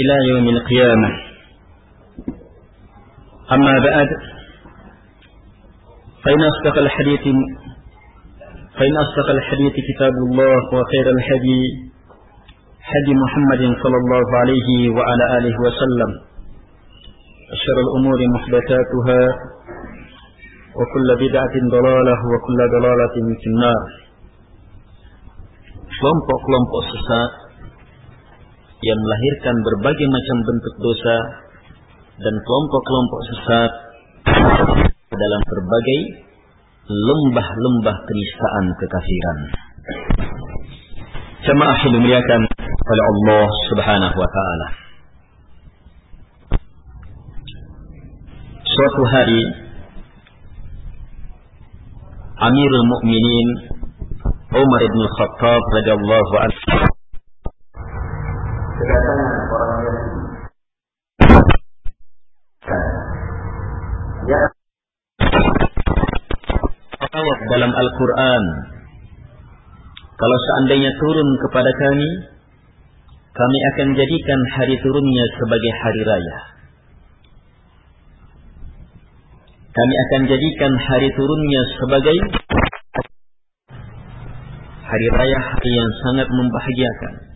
إلى يوم القيامة. أما بعد فإن أصدق الحديث فإن أصدق الحديث كتاب الله وخير الحدي حدي محمد صلى الله عليه وعلى آله وسلم. أشر الأمور محدثاتها وكل بدعة ضلالة وكل ضلالة في النار. Kelompok-kelompok sesat yang melahirkan berbagai macam bentuk dosa dan kelompok-kelompok sesat dalam berbagai lembah-lembah kenistaan kekafiran. Jemaah yang dimuliakan oleh Allah Subhanahu wa taala. Suatu hari Amirul Mukminin Umar bin Khattab radhiyallahu anhu kedatangan orang Yahudi ya ayat dalam Al-Quran kalau seandainya turun kepada kami kami akan jadikan hari turunnya sebagai hari raya. Kami akan jadikan hari turunnya sebagai hari raya hari yang sangat membahagiakan.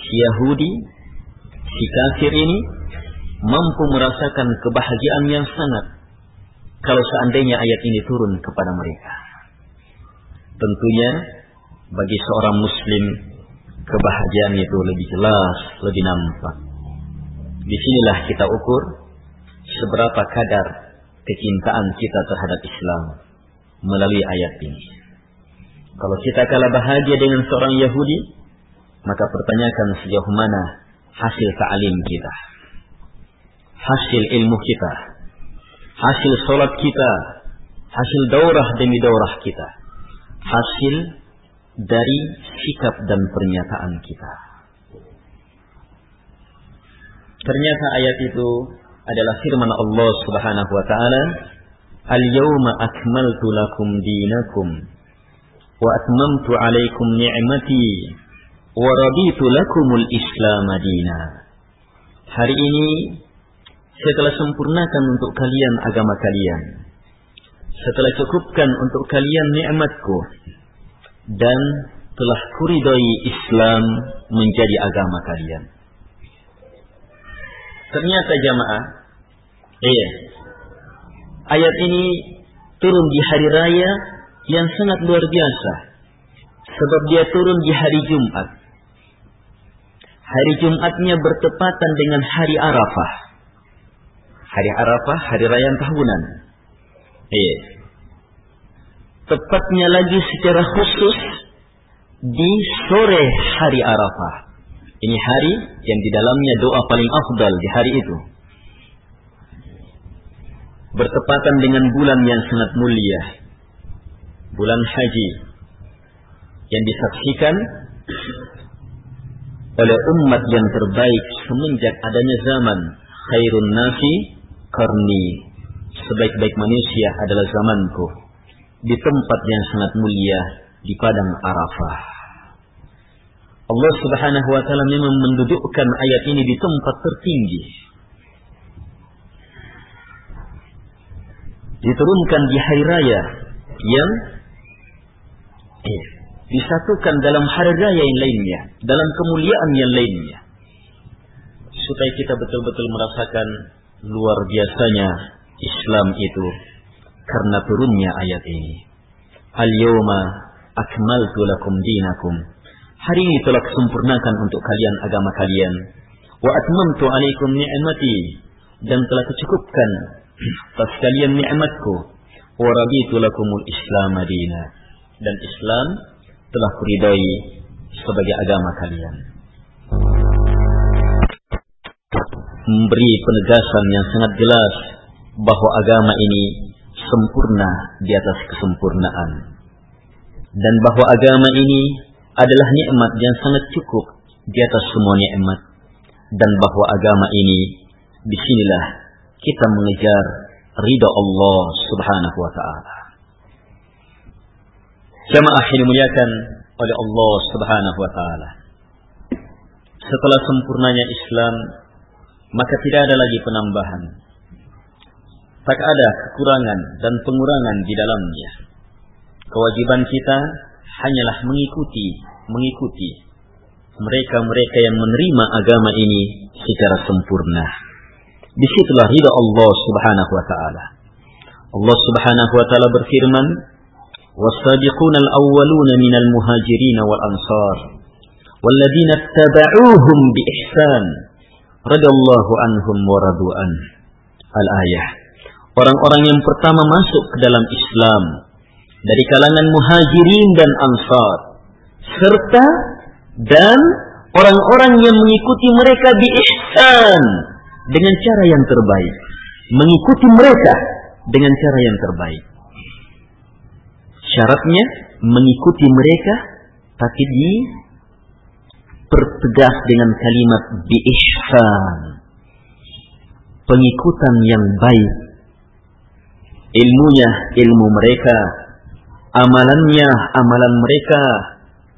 Si Yahudi, si kafir ini mampu merasakan kebahagiaan yang sangat kalau seandainya ayat ini turun kepada mereka. Tentunya bagi seorang muslim kebahagiaan itu lebih jelas, lebih nampak. Di sinilah kita ukur seberapa kadar kecintaan kita terhadap Islam melalui ayat ini. Kalau kita kalah bahagia dengan seorang Yahudi, maka pertanyakan sejauh mana hasil ta'alim kita. Hasil ilmu kita. Hasil solat kita. Hasil daurah demi daurah kita. Hasil dari sikap dan pernyataan kita. Ternyata ayat itu adalah firman Allah Subhanahu wa taala, "Al-yawma akmaltu lakum dinakum wa atmamtu 'alaikum ni'mati wa raditu lakumul Islam madina." Hari ini saya telah sempurnakan untuk kalian agama kalian. Setelah cukupkan untuk kalian nikmatku dan telah kuridai Islam menjadi agama kalian. Ternyata jamaah, iya, ayat ini turun di hari raya yang sangat luar biasa. Sebab dia turun di hari Jumat. Hari Jumatnya bertepatan dengan hari Arafah. Hari Arafah, hari raya tahunan. Iya. Tepatnya lagi secara khusus di sore hari Arafah. Ini hari yang di dalamnya doa paling afdal di hari itu. Bertepatan dengan bulan yang sangat mulia. Bulan haji. Yang disaksikan oleh umat yang terbaik semenjak adanya zaman. Khairun nasi karni. Sebaik-baik manusia adalah zamanku. Di tempat yang sangat mulia di padang Arafah. Allah Subhanahu wa taala memang mendudukkan ayat ini di tempat tertinggi. Diturunkan di hari raya yang eh, disatukan dalam hari raya yang lainnya, dalam kemuliaan yang lainnya. Supaya kita betul-betul merasakan luar biasanya Islam itu karena turunnya ayat ini. Al-yawma akmaltu lakum dinakum. Hari ini telah kesempurnakan untuk kalian agama kalian. Wa atmamtu alaikum ni'mati dan telah kecukupkan atas kalian nikmatku. Wa raditu lakumul Islam madina dan Islam telah kuridai sebagai agama kalian. memberi penegasan yang sangat jelas bahwa agama ini sempurna di atas kesempurnaan dan bahwa agama ini adalah nikmat yang sangat cukup di atas semua nikmat dan bahwa agama ini di sinilah kita mengejar ridha Allah Subhanahu wa taala. Jamaah yang dimuliakan oleh Allah Subhanahu wa taala. Setelah sempurnanya Islam, maka tidak ada lagi penambahan. Tak ada kekurangan dan pengurangan di dalamnya. Kewajiban kita hanyalah mengikuti, mengikuti mereka-mereka yang menerima agama ini secara sempurna. Di situlah ridha Allah Subhanahu wa taala. Allah Subhanahu wa taala berfirman, "Was-sabiquna al-awwaluna minal muhajirin wal ansar walladzina ittaba'uuhum bi ihsan radhiyallahu anhum wa radu'an." Al-ayah. Orang-orang yang pertama masuk ke dalam Islam dari kalangan muhajirin dan ansar serta dan orang-orang yang mengikuti mereka di ihsan dengan cara yang terbaik mengikuti mereka dengan cara yang terbaik syaratnya mengikuti mereka tapi di pertegas dengan kalimat bi ihsan pengikutan yang baik. Ilmunya ilmu mereka amalannya amalan mereka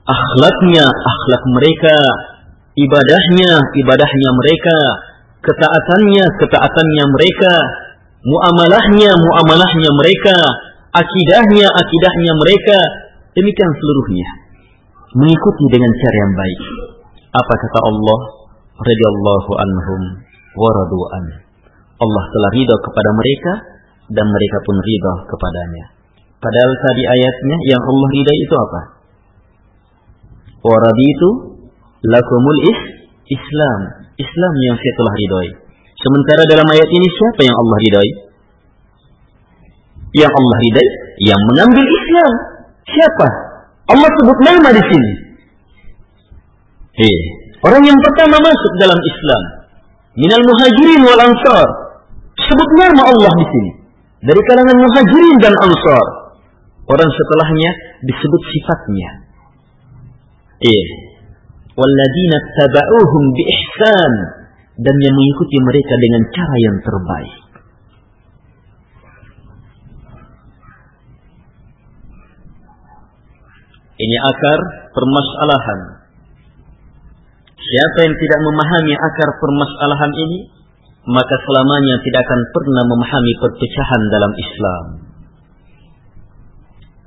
akhlaknya akhlak mereka ibadahnya ibadahnya mereka ketaatannya ketaatannya mereka muamalahnya muamalahnya mereka akidahnya akidahnya mereka demikian seluruhnya. Mengikuti dengan cara yang baik. Apa kata Allah? Radhiyallahu anhum wa radu'an Allah telah ridha kepada mereka dan mereka pun ridha kepadanya. Padahal tadi ayatnya yang Allah ridha itu apa? Wa raditu lakumul is Islam. Islam yang saya telah ridhoi. Sementara dalam ayat ini siapa yang Allah ridhoi yang Allah ridhai yang mengambil Islam. Siapa? Allah sebut nama di sini. Eh orang yang pertama masuk dalam Islam minal muhajirin wal ansar sebut nama Allah di sini. Dari kalangan muhajirin dan ansar orang setelahnya disebut sifatnya. Eh walladzina taba'uhum bi ihsan dan yang mengikuti mereka dengan cara yang terbaik Ini akar permasalahan. Siapa yang tidak memahami akar permasalahan ini, maka selamanya tidak akan pernah memahami perpecahan dalam Islam.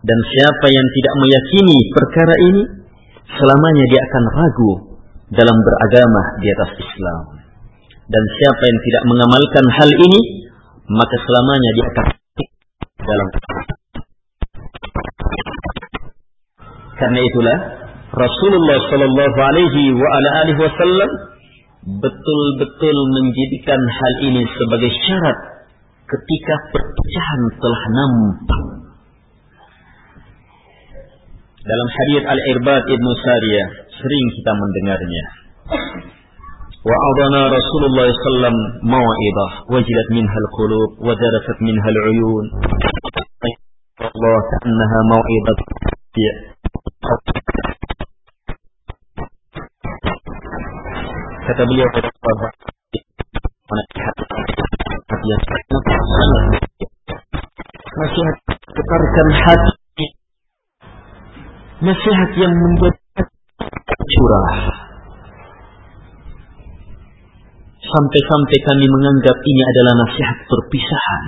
Dan siapa yang tidak meyakini perkara ini, selamanya dia akan ragu dalam beragama di atas Islam. Dan siapa yang tidak mengamalkan hal ini, maka selamanya dia akan dalam Karena itulah Rasulullah Shallallahu Alaihi wa ala alihi Wasallam betul-betul menjadikan hal ini sebagai syarat ketika perpecahan telah nampak. Dalam hadis Al-Irbad Ibnu Sariyah sering kita mendengarnya. وأعطانا رسول الله صلى الله عليه وسلم موعظة وجلت منها القلوب وذرفت منها العيون الله كأنها موعظة Kata beliau pada bahwa nasihat nasihat ketarkan hati. Nasihat yang membuat curah. Sampai-sampai kami menganggap ini adalah nasihat perpisahan.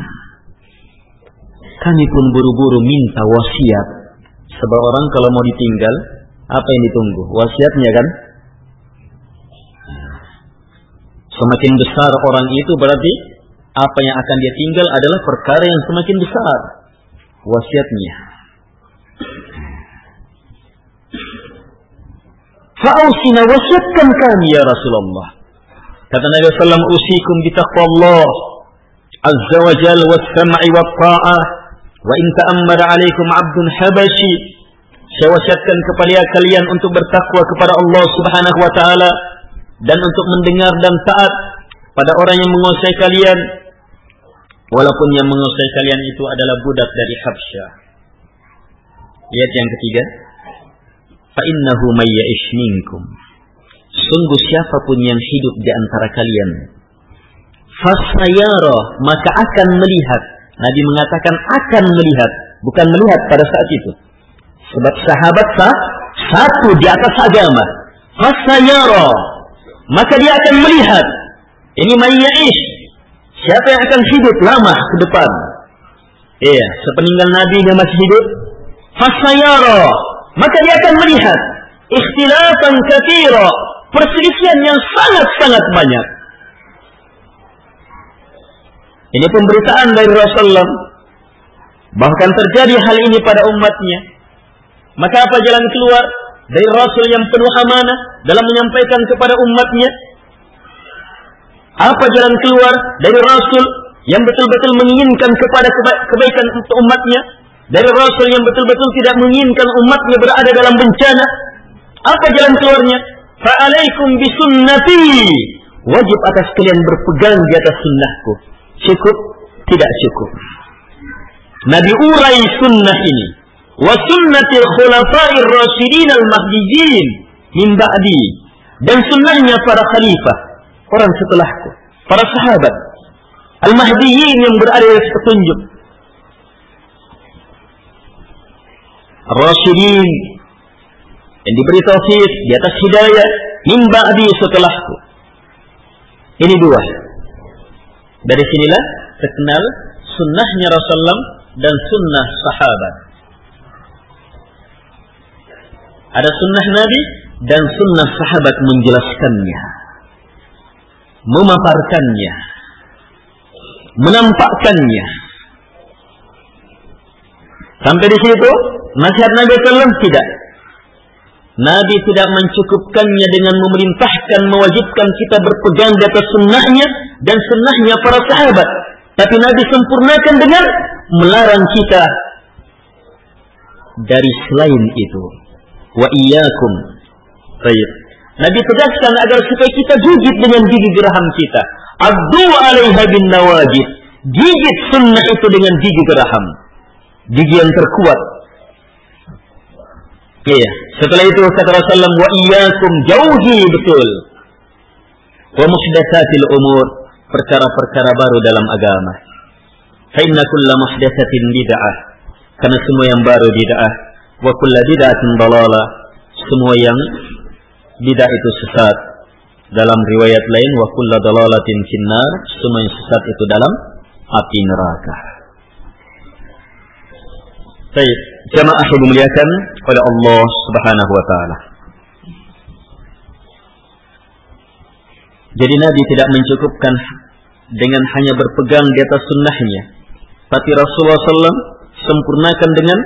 Kami pun buru-buru minta wasiat Sebab orang kalau mau ditinggal, apa yang ditunggu? Wasiatnya kan? Semakin besar orang itu berarti apa yang akan dia tinggal adalah perkara yang semakin besar. Wasiatnya. Fa'usina wasiatkan kami ya Rasulullah. Kata Nabi Sallam usikum bitaqwallah azza wa jal was sam'i wa ta'ah Wa in ta'ammara alaikum 'abdun habashi saya wasiatkan kepada kalian untuk bertakwa kepada Allah Subhanahu wa taala dan untuk mendengar dan taat pada orang yang menguasai kalian walaupun yang menguasai kalian itu adalah budak dari Habsyah. Lihat yang ketiga. Fa innahu may minkum. Sungguh siapa pun yang hidup di antara kalian fasayara maka akan melihat. Nabi mengatakan akan melihat, bukan melihat pada saat itu. Sebab sahabat sah, satu di atas agama. Fasayara maka dia akan melihat. Ini mayyaish. Siapa yang akan hidup lama ke depan? Iya, sepeninggal Nabi dia masih hidup. Fasayara maka dia akan melihat ikhtilafan katsira, perselisihan yang sangat-sangat banyak. Ini pemberitaan dari Rasulullah bahkan terjadi hal ini pada umatnya. Maka apa jalan keluar dari Rasul yang penuh amanah dalam menyampaikan kepada umatnya? Apa jalan keluar dari Rasul yang betul-betul menginginkan kepada kebaikan untuk umatnya? Dari Rasul yang betul-betul tidak menginginkan umatnya berada dalam bencana? Apa jalan keluarnya? Fa'alaikum bisunnati. Wajib atas kalian berpegang di atas sunnahku. Cukup? Tidak cukup. Nabi urai sunnah ini. Wa sunnatil khulafair rasyidin al-mahdijin min ba'di. Dan sunnahnya para khalifah. Orang setelahku. Para sahabat. Al-mahdiyin yang berada di petunjuk. Rasyidin yang diberi taufik di atas hidayah min ba'di setelahku. Ini dua. Dari sinilah terkenal sunnahnya Rasulullah dan sunnah sahabat. Ada sunnah Nabi dan sunnah sahabat menjelaskannya. Memaparkannya. Menampakkannya. Sampai di situ nasihat Nabi SAW tidak. Nabi tidak mencukupkannya dengan memerintahkan, mewajibkan kita berpegang di atas sunnahnya dan sunnahnya para sahabat. Tapi Nabi sempurnakan dengan melarang kita dari selain itu. Wa iyyakum. Baik. Nabi tegaskan agar supaya kita gigit dengan gigi geraham kita. Addu alaiha bin nawajid. Gigit sunnah itu dengan gigi geraham. Gigi yang terkuat Iya. Setelah itu kata Rasulullah wa iyyakum jauhi betul. Wa muhdatsatil umur perkara-perkara baru dalam agama. Fa inna kulla muhdatsatin bid'ah. Karena semua yang baru bid'ah. Wa kulla bid'atin dalalah. Semua yang bid'ah itu sesat. Dalam riwayat lain wa kulla dalalatin finnar. Semua yang sesat itu dalam api neraka. Baik. Jamaah yang dimuliakan oleh Allah Subhanahu wa taala. Jadi Nabi tidak mencukupkan dengan hanya berpegang di atas sunnahnya. Tapi Rasulullah SAW sempurnakan dengan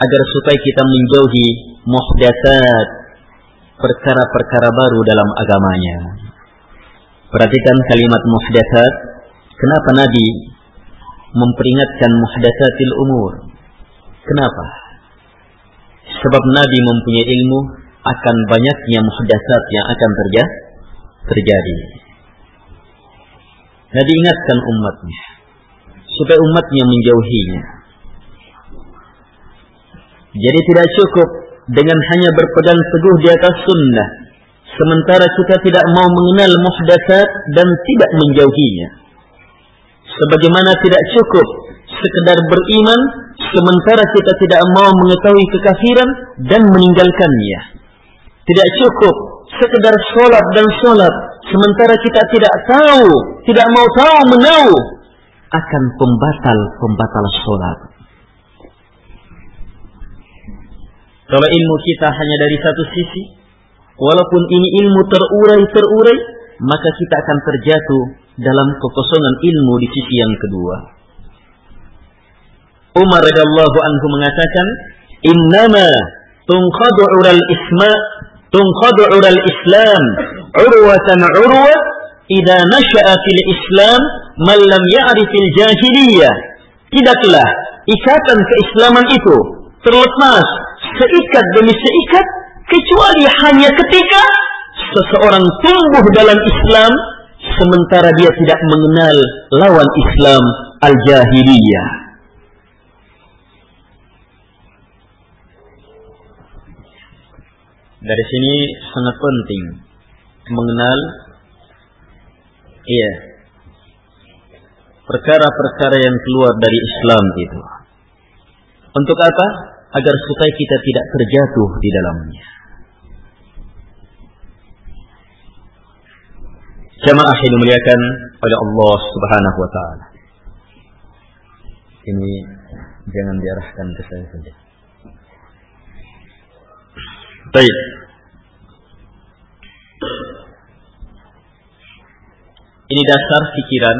agar supaya kita menjauhi muhdatsat perkara-perkara baru dalam agamanya. Perhatikan kalimat muhdatsat. Kenapa Nabi memperingatkan muhdatsatil umur. Kenapa? Sebab Nabi mempunyai ilmu akan banyaknya muhdatsat yang akan terjadi. Nabi ingatkan umatnya supaya umatnya menjauhinya. Jadi tidak cukup dengan hanya berpegang teguh di atas sunnah sementara kita tidak mau mengenal muhdatsat dan tidak menjauhinya sebagaimana tidak cukup sekedar beriman sementara kita tidak mau mengetahui kekafiran dan meninggalkannya. Tidak cukup sekedar sholat dan sholat sementara kita tidak tahu, tidak mau tahu menahu akan pembatal-pembatal sholat. Kalau ilmu kita hanya dari satu sisi, walaupun ini ilmu terurai-terurai, maka kita akan terjatuh dalam kekosongan ilmu di sisi yang kedua. Umar radhiyallahu anhu mengatakan, "Innama tunqadu ural isma tunqadu ural Islam urwatan urwa idza nasha'a fil Islam man lam ya'rifil jahiliyah." Tidaklah ikatan keislaman itu terlepas seikat demi seikat kecuali hanya ketika seseorang tumbuh dalam Islam sementara dia tidak mengenal lawan Islam al-jahiliyah. Dari sini sangat penting mengenal iya perkara-perkara yang keluar dari Islam itu. Untuk apa? Agar supaya kita tidak terjatuh di dalamnya. Jamaah yang dimuliakan oleh Allah Subhanahu wa taala. Ini jangan diarahkan ke saya saja. Baik. Ini dasar pikiran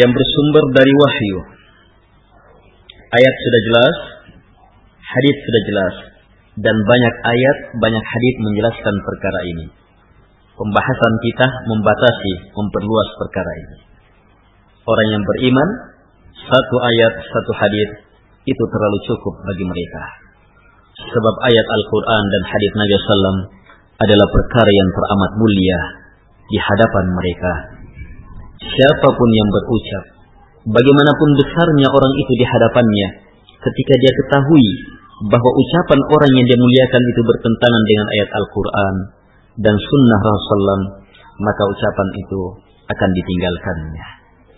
yang bersumber dari wahyu. Ayat sudah jelas, hadis sudah jelas, dan banyak ayat, banyak hadis menjelaskan perkara ini. Pembahasan kita membatasi, memperluas perkara ini. Orang yang beriman, satu ayat, satu hadis itu terlalu cukup bagi mereka. Sebab ayat Al-Quran dan hadis Nabi SAW adalah perkara yang teramat mulia di hadapan mereka siapa pun yang berucap, bagaimanapun besarnya orang itu di hadapannya, ketika dia ketahui bahwa ucapan orang yang dia muliakan itu bertentangan dengan ayat Al-Quran dan sunnah Rasulullah, maka ucapan itu akan ditinggalkannya.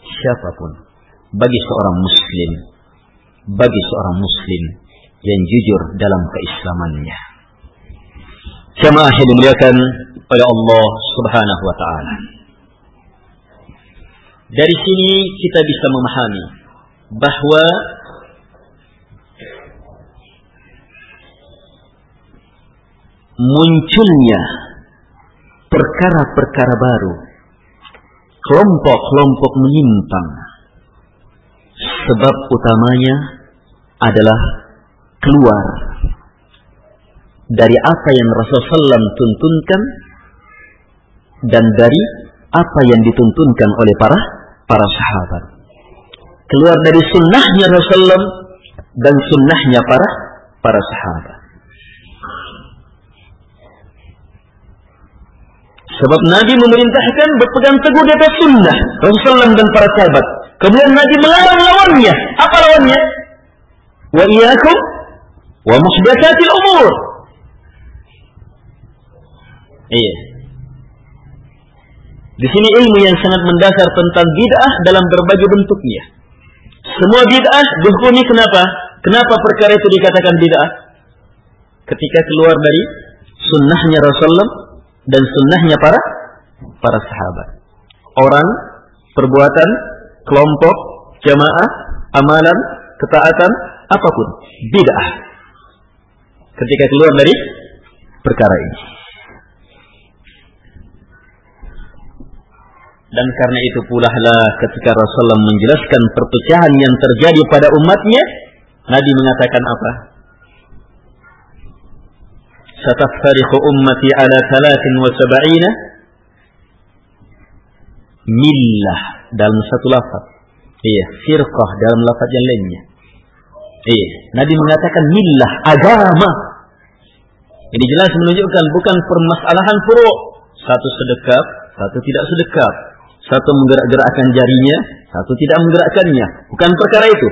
Siapa pun, bagi seorang muslim, bagi seorang muslim yang jujur dalam keislamannya. Jamaah yang dimuliakan oleh Allah Subhanahu wa taala. Dari sini kita bisa memahami bahwa munculnya perkara-perkara baru, kelompok-kelompok menyimpang. Sebab utamanya adalah keluar dari apa yang Rasulullah SAW tuntunkan dan dari apa yang dituntunkan oleh para para sahabat. Keluar dari sunnahnya Rasulullah dan sunnahnya para para sahabat. Sebab Nabi memerintahkan berpegang teguh di atas sunnah Rasulullah dan para sahabat. Kemudian Nabi melarang lawannya. Apa lawannya? Wa iyyakum wa muhdatsatil umur. Iya. Di sini ilmu yang sangat mendasar tentang bid'ah dalam berbagai bentuknya. Semua bid'ah dihukumi kenapa? Kenapa perkara itu dikatakan bid'ah? Ketika keluar dari sunnahnya Rasulullah dan sunnahnya para para sahabat. Orang, perbuatan, kelompok, jamaah, amalan, ketaatan, apa pun, bid'ah. Ketika keluar dari perkara ini. Dan karena itu pula lah ketika Rasulullah menjelaskan perpecahan yang terjadi pada umatnya, Nabi mengatakan apa? Ala thalathin wa sab'ina millah dalam satu lafaz. Iya, firqah dalam lafaz yang lainnya. Iya, Nabi mengatakan millah agama. Ini jelas menunjukkan bukan permasalahan furu. Satu sedekap, satu tidak sedekap satu menggerak-gerakkan jarinya, satu tidak menggerakkannya. Bukan perkara itu.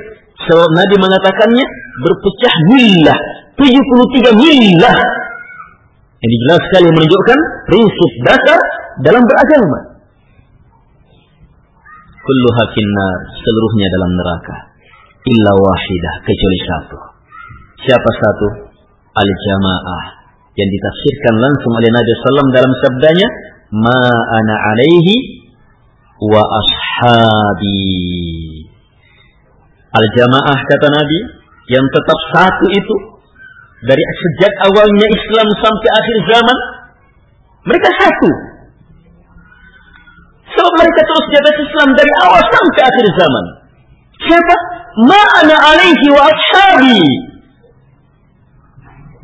Sebab Nabi mengatakannya berpecah milah. 73 milah. Ini jelas sekali menunjukkan prinsip dasar dalam beragama. Kullu hakinna seluruhnya dalam neraka. Illa wahidah kecuali satu. Siapa satu? Al-jamaah yang ditafsirkan langsung oleh Nabi SAW dalam sabdanya, Ma ana alaihi wa ashabi. Al-jamaah kata Nabi yang tetap satu itu dari sejak awalnya Islam sampai akhir zaman mereka satu. Sebab mereka terus di Islam dari awal sampai akhir zaman. Siapa? Ma'ana alaihi wa ashabi.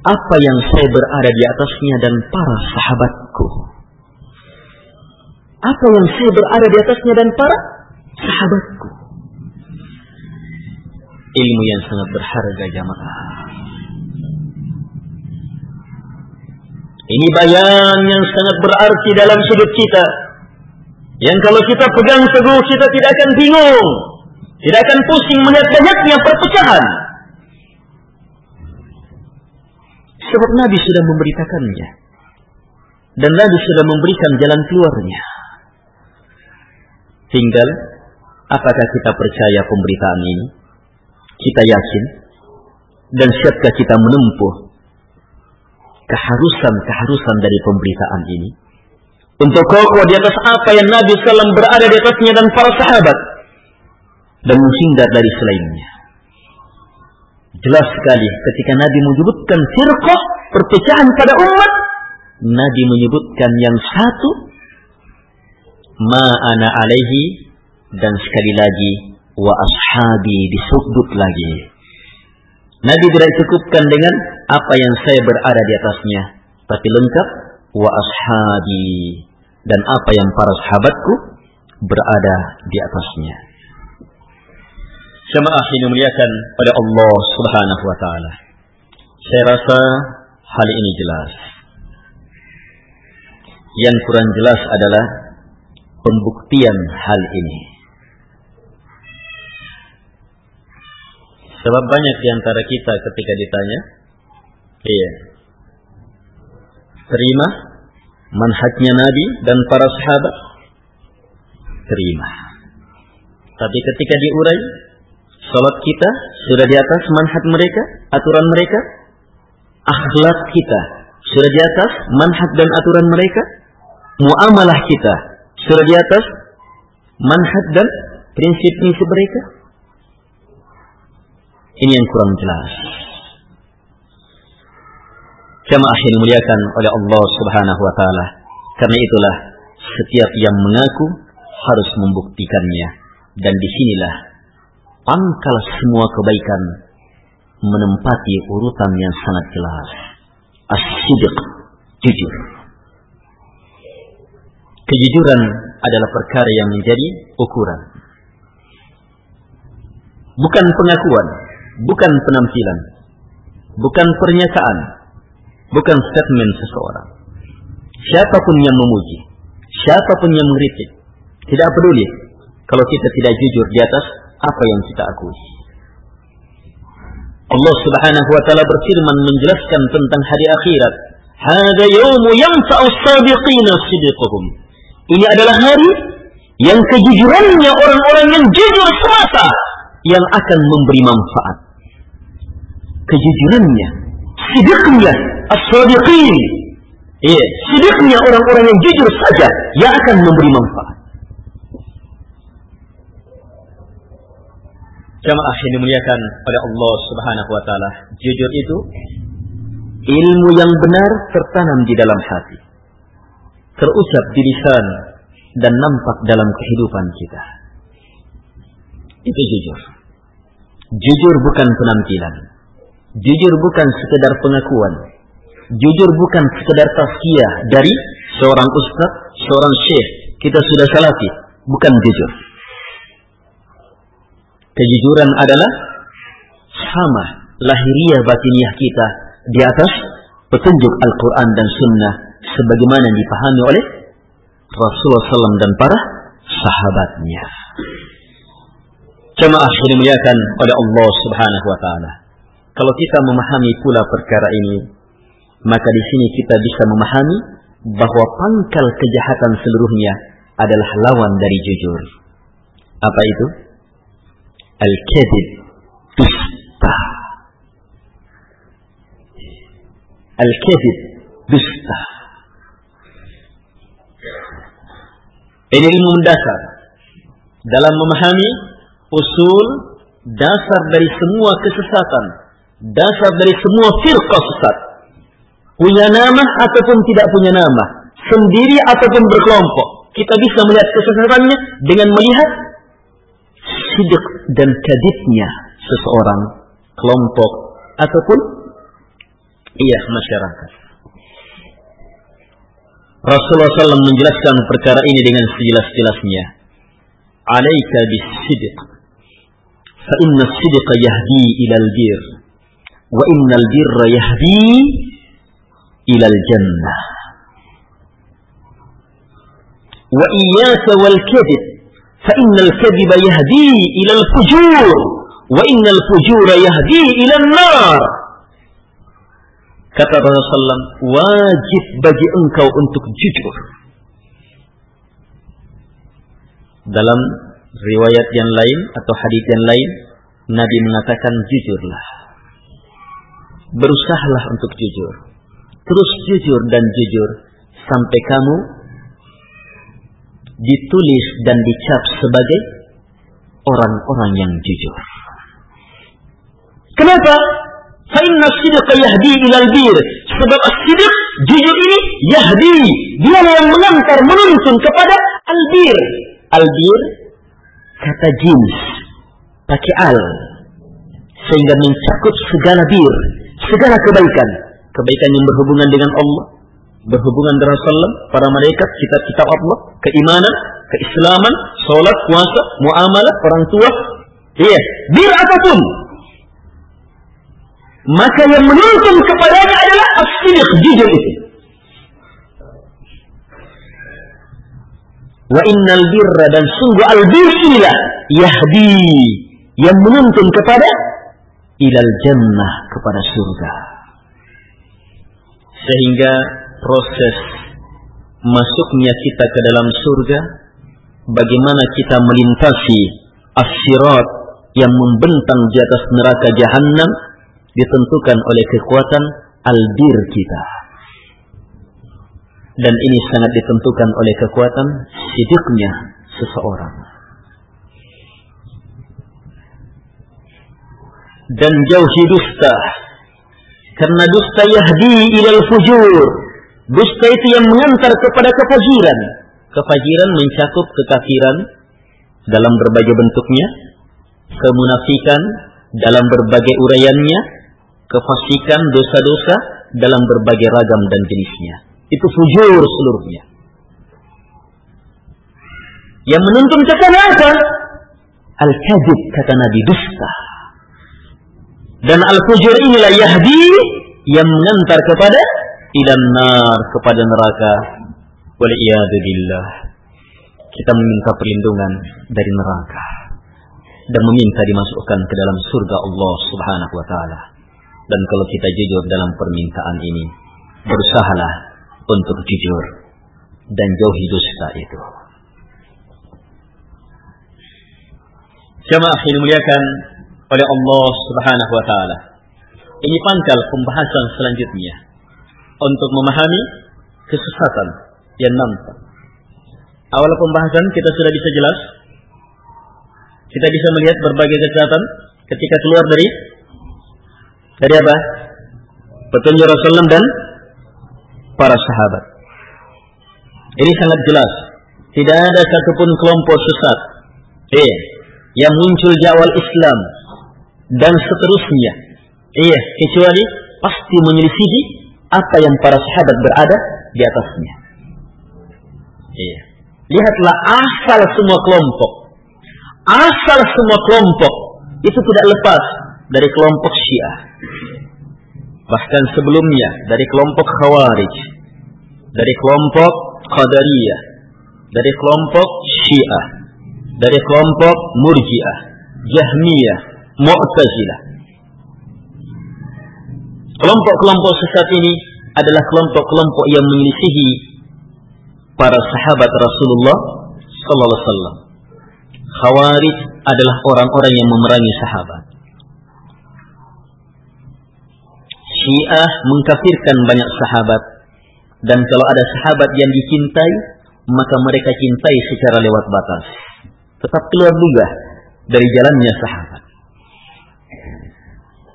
Apa yang saya berada di atasnya dan para sahabatku apa yang saya berada di atasnya dan para sahabatku. Ilmu yang sangat berharga jamaah. Ini bayan yang sangat berarti dalam hidup kita. Yang kalau kita pegang teguh kita tidak akan bingung. Tidak akan pusing melihat banyaknya perpecahan. Sebab Nabi sudah memberitakannya. Dan Nabi sudah memberikan jalan keluarnya. Tinggal apakah kita percaya pemberitaan ini? Kita yakin dan siapkah kita menempuh keharusan-keharusan dari pemberitaan ini? Untuk kokoh di atas apa yang Nabi SAW berada di atasnya dan para sahabat dan menghindar dari selainnya. Jelas sekali ketika Nabi menyebutkan firqah perpecahan pada umat, Nabi menyebutkan yang satu ma ana alaihi dan sekali lagi wa ashabi disebut lagi. Nabi tidak cukupkan dengan apa yang saya berada di atasnya, tapi lengkap wa ashabi dan apa yang para sahabatku berada di atasnya. Jemaah ini dimuliakan oleh Allah Subhanahu wa taala. Saya rasa hal ini jelas. Yang kurang jelas adalah pembuktian hal ini. Sebab banyak di antara kita ketika ditanya, iya, terima manhajnya Nabi dan para sahabat, terima. Tapi ketika diurai, salat kita sudah di atas manhaj mereka, aturan mereka, akhlak kita sudah di atas manhaj dan aturan mereka, muamalah kita sudah di atas manhaj dan prinsip-prinsip mereka. Ini yang kurang jelas. Jamaah yang dimuliakan oleh Allah Subhanahu wa taala. Karena itulah setiap yang mengaku harus membuktikannya dan di sinilah pangkal semua kebaikan menempati urutan yang sangat jelas. As-sidq, jujur. Kejujuran adalah perkara yang menjadi ukuran. Bukan pengakuan, bukan penampilan, bukan pernyataan, bukan statement seseorang. Siapa pun yang memuji, siapa pun yang mengkritik, tidak peduli kalau kita tidak jujur di atas apa yang kita akui. Allah Subhanahu wa taala berfirman menjelaskan tentang hari akhirat. Hada yawmu yanfa'u sabiqina sidquhum. Ini adalah hari yang kejujurannya orang-orang yang jujur semata yang akan memberi manfaat. Kejujurannya, sidqnya as-sadiqin. Iya, sidqnya orang-orang yang jujur saja yang akan memberi manfaat. Jamaah yang dimuliakan oleh Allah Subhanahu wa taala. Jujur itu ilmu yang benar tertanam di dalam hati. Terucap di lisan dan nampak dalam kehidupan kita. Itu jujur. Jujur bukan penampilan. Jujur bukan sekedar pengakuan. Jujur bukan sekedar tazkiyah dari seorang ustaz, seorang syekh. Kita sudah salafi, bukan jujur. Kejujuran adalah sama lahiriah batiniah kita di atas petunjuk Al-Quran dan Sunnah sebagaimana dipahami oleh Rasulullah SAW dan para sahabatnya. Jemaah yang dimuliakan oleh Allah Subhanahu wa taala. Kalau kita memahami pula perkara ini, maka di sini kita bisa memahami bahwa pangkal kejahatan seluruhnya adalah lawan dari jujur. Apa itu? Al-kadhib, dusta. Al-kadhib, dusta. Ini ilmu mendasar dalam memahami usul dasar dari semua kesesatan, dasar dari semua firqah sesat. Punya nama ataupun tidak punya nama, sendiri ataupun berkelompok. Kita bisa melihat kesesatannya dengan melihat sidik dan kadibnya seseorang, kelompok, ataupun iya masyarakat. Rasulullah SAW menjelaskan perkara ini dengan sejelas-jelasnya. Alaika bis-sidq. Fa inna sidqa yahdi ila al-bir. Wa inna al-birra yahdi ila al-jannah. Wa iyyaka wal kadhib fa innal kadhiba yahdi ila al-fujur wa innal fujura yahdi ila an-nar. Kata Rasulullah, wajib bagi engkau untuk jujur. Dalam riwayat yang lain atau hadis yang lain, Nabi mengatakan jujurlah. Berusahalah untuk jujur. Terus jujur dan jujur sampai kamu ditulis dan dicap sebagai orang-orang yang jujur. Kenapa? Fa'inna sidqa yahdi ilal bir. Sebab sidik jujur ini yahdi. Dia yang mengantar, menuntun kepada albir. Albir kata jins pakai al sehingga mencakup segala bir, segala kebaikan, kebaikan yang berhubungan dengan Allah, berhubungan dengan Rasulullah, para malaikat, kitab-kitab Allah, keimanan, keislaman, sholat, puasa, muamalah, orang tua, iya, bir apa pun. Maka yang menuntun kepadanya adalah as-sidiq, jujur itu. Wa innal birra dan sungguh al-bir inilah yahdi. Yang menuntun kepada ilal jannah kepada surga. Sehingga proses masuknya kita ke dalam surga bagaimana kita melintasi as-sirat yang membentang di atas neraka jahanam ditentukan oleh kekuatan albir kita. Dan ini sangat ditentukan oleh kekuatan sidiknya seseorang. Dan jauhi dusta. Karena dusta yahdi ilal fujur. Dusta itu yang mengantar kepada kefajiran. Kefajiran mencakup kekafiran dalam berbagai bentuknya. Kemunafikan dalam berbagai uraiannya. Kefasikan dosa-dosa dalam berbagai ragam dan jenisnya. Itu fujur seluruhnya. Yang menuntun kepada apa? Al-kadib kata Nabi dusta. Dan al-fujur inilah yahdi yang mengantar kepada ilan nar kepada neraka. Waliyadzubillah. Kita meminta perlindungan dari neraka dan meminta dimasukkan ke dalam surga Allah Subhanahu wa taala. Dan kalau kita jujur dalam permintaan ini, berusahalah untuk jujur dan jauhi dusta itu. Jamaah yang dimuliakan oleh Allah Subhanahu wa taala. Ini pangkal pembahasan selanjutnya untuk memahami kesesatan yang nampak. Awal pembahasan kita sudah bisa jelas. Kita bisa melihat berbagai kesesatan ketika keluar dari dari apa? Petunjuk Rasulullah dan para sahabat. Ini sangat jelas. Tidak ada satupun kelompok sesat eh, yang muncul di awal Islam dan seterusnya. Iya, kecuali pasti menyelisihi apa yang para sahabat berada di atasnya. Iya. Lihatlah asal semua kelompok. Asal semua kelompok itu tidak lepas dari kelompok Syiah bahkan sebelumnya dari kelompok Khawarij, dari kelompok Qadariyah, dari kelompok Syiah, dari kelompok Murji'ah, Jahmiyah, Mu'tazilah. Kelompok-kelompok sesat ini adalah kelompok-kelompok yang menyelisihi para sahabat Rasulullah sallallahu alaihi wasallam. Khawarij adalah orang-orang yang memerangi sahabat. Syiah mengkafirkan banyak sahabat dan kalau ada sahabat yang dicintai maka mereka cintai secara lewat batas tetap keluar juga dari jalannya sahabat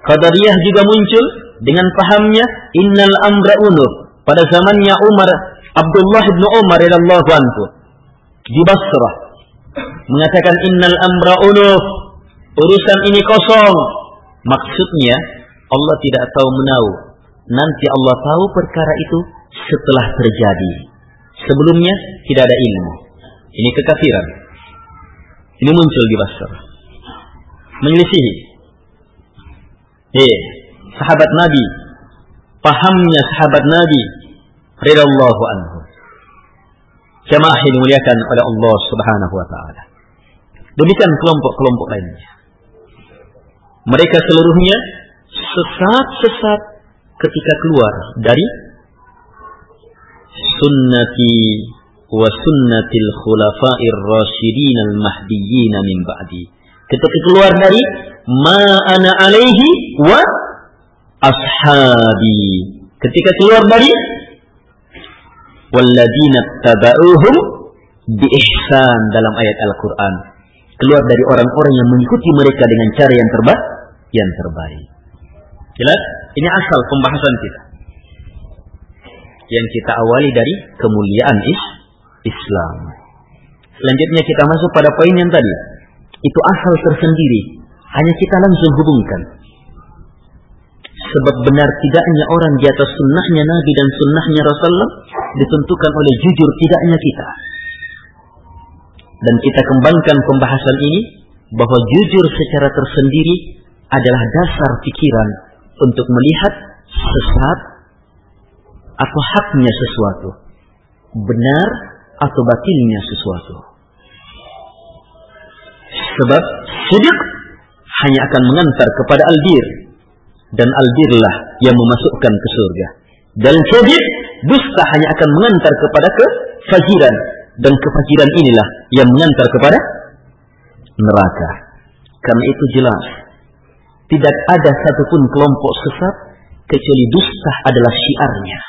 Qadariyah juga muncul dengan pahamnya innal amra unur pada zamannya Umar Abdullah bin Umar radhiyallahu anhu di Basrah mengatakan innal amra unuf urusan ini kosong maksudnya Allah tidak tahu menau. Nanti Allah tahu perkara itu setelah terjadi. Sebelumnya tidak ada ilmu. Ini kekafiran. Ini muncul di Basra. Menyelisihi. Eh, sahabat Nabi pahamnya sahabat Nabi radhiyallahu anhu. Jamaah yang dimuliakan oleh Allah Subhanahu wa taala. Demikian kelompok-kelompok lainnya. Mereka seluruhnya sesat-sesat ketika keluar dari sunnati wa sunnatil khulafa'ir rasyidin al mahdiyyin min ba'di. Ketika keluar dari ma ana alaihi wa ashabi. Ketika keluar dari walladzina tabauhum bi ihsan dalam ayat Al-Qur'an. Keluar dari orang-orang yang mengikuti mereka dengan cara yang terbaik, yang terbaik. Jelas? Ini asal pembahasan kita. Yang kita awali dari kemuliaan is Islam. Selanjutnya kita masuk pada poin yang tadi. Itu asal tersendiri. Hanya kita langsung hubungkan. Sebab benar tidaknya orang di atas sunnahnya Nabi dan sunnahnya Rasulullah ditentukan oleh jujur tidaknya kita. Dan kita kembangkan pembahasan ini bahwa jujur secara tersendiri adalah dasar pikiran untuk melihat sesat atau haknya sesuatu, benar atau batilnya sesuatu. Sebab sidik hanya akan mengantar kepada albir dan albirlah yang memasukkan ke surga. Dan kadhib dusta hanya akan mengantar kepada kefajiran dan kefajiran inilah yang mengantar kepada neraka. Karena itu jelas tidak ada satupun kelompok sesat kecuali dusta adalah syiarnya.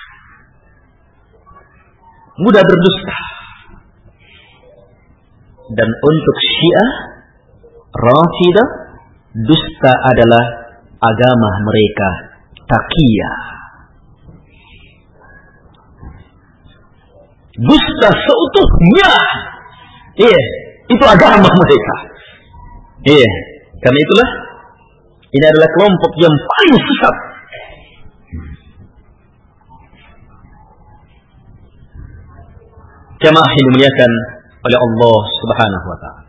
Mudah berdusta. Dan untuk syiah, Rafidah, dusta adalah agama mereka, takiyah. Dusta seutuhnya. Iya, itu agama mereka. Iya, karena itulah ini adalah kelompok yang paling sesat. Jamaah yang dimuliakan oleh Allah Subhanahu wa taala.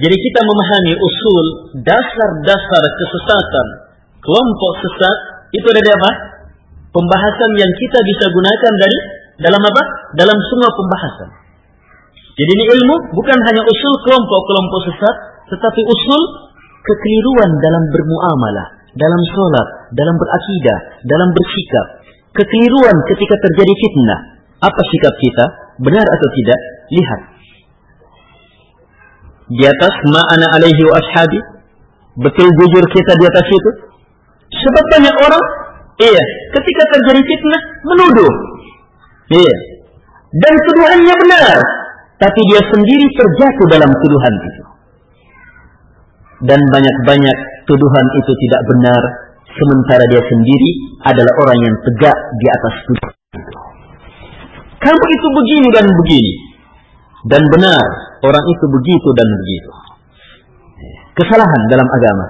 Jadi kita memahami usul dasar-dasar kesesatan kelompok sesat itu ada apa? Pembahasan yang kita bisa gunakan dari dalam apa? Dalam semua pembahasan. Jadi ini ilmu bukan hanya usul kelompok-kelompok sesat, tetapi usul kekeliruan dalam bermuamalah, dalam sholat, dalam berakidah, dalam bersikap. Kekeliruan ketika terjadi fitnah. Apa sikap kita? Benar atau tidak? Lihat. Di atas ma'ana alaihi wa ashabi. Betul jujur kita di atas itu? Sebab banyak orang, iya, ketika terjadi fitnah, menuduh. Iya. Dan tuduhannya benar tapi dia sendiri terjatuh dalam tuduhan itu. Dan banyak-banyak tuduhan itu tidak benar, sementara dia sendiri adalah orang yang tegak di atas tuduhan itu. Kamu itu begini dan begini. Dan benar, orang itu begitu dan begitu. Kesalahan dalam agama.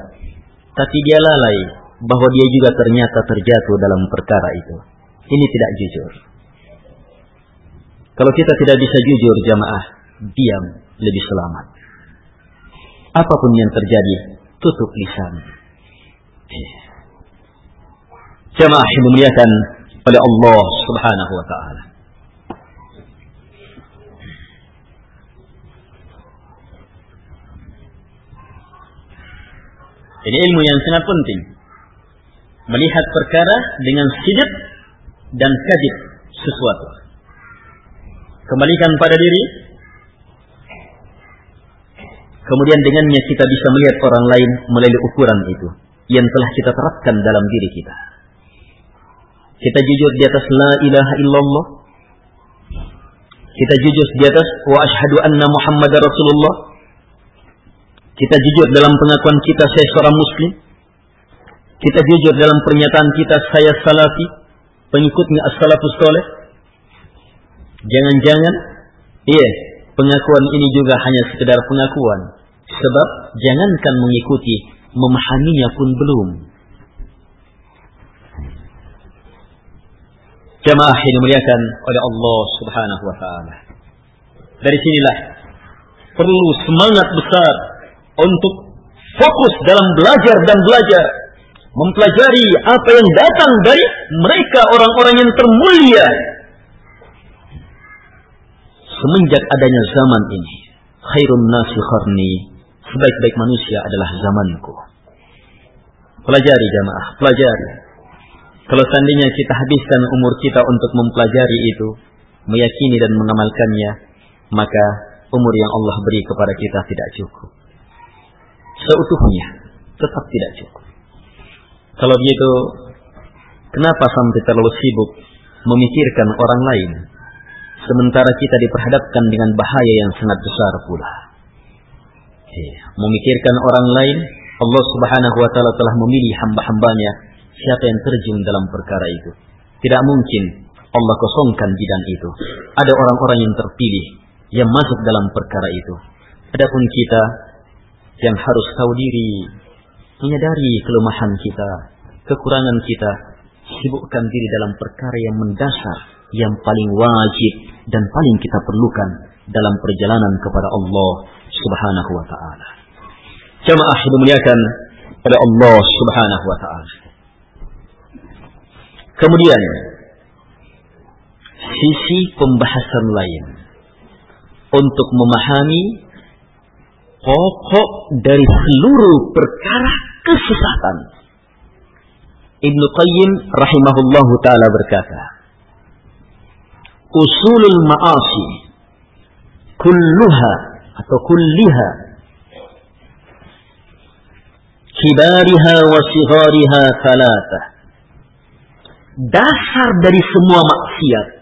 Tapi dia lalai bahwa dia juga ternyata terjatuh dalam perkara itu. Ini tidak jujur. Kalau kita tidak bisa jujur jamaah, diam lebih selamat. Apa pun yang terjadi, tutup lisan. Jamaah yang dimuliakan oleh Allah Subhanahu wa taala. Ini ilmu yang sangat penting. Melihat perkara dengan sidik dan kadib sesuatu. Kembalikan pada diri. Kemudian dengannya kita bisa melihat orang lain melalui ukuran itu yang telah kita terapkan dalam diri kita. Kita jujur di atas la ilaha illallah. Kita jujur di atas wa ashhadu anna Muhammad Rasulullah. Kita jujur dalam pengakuan kita saya seorang muslim. Kita jujur dalam pernyataan kita saya salafi, pengikutnya as-salafus saleh. Jangan-jangan, iya, pengakuan ini juga hanya sekedar pengakuan. Sebab jangankan mengikuti, memahaminya pun belum. Jamaah yang dimuliakan oleh Allah Subhanahu wa taala. Dari sinilah perlu semangat besar untuk fokus dalam belajar dan belajar, mempelajari apa yang datang dari mereka orang-orang yang termulia. Semenjak adanya zaman ini, khairun nasi kharni, sebaik-baik manusia adalah zamanku. Pelajari jamaah, pelajari. Kalau seandainya kita habiskan umur kita untuk mempelajari itu, meyakini dan mengamalkannya, maka umur yang Allah beri kepada kita tidak cukup. Seutuhnya tetap tidak cukup. Kalau begitu, kenapa sampai terlalu sibuk memikirkan orang lain, sementara kita diperhadapkan dengan bahaya yang sangat besar pula? Memikirkan orang lain, Allah Subhanahu wa taala telah memilih hamba-hambanya siapa yang terjun dalam perkara itu. Tidak mungkin Allah kosongkan bidang itu. Ada orang-orang yang terpilih yang masuk dalam perkara itu. Adapun kita yang harus tahu diri, menyadari kelemahan kita, kekurangan kita, sibukkan diri dalam perkara yang mendasar, yang paling wajib dan paling kita perlukan dalam perjalanan kepada Allah Subhanahu wa taala. Jamaah dimuliakan pada Allah Subhanahu wa taala. Kemudian sisi pembahasan lain untuk memahami pokok dari seluruh perkara kesesatan. Ibnu Qayyim rahimahullahu taala berkata, "Usulul ma'asi kulluha atau kulliha kibariha wa sighariha thalatha." Dasar dari semua maksiat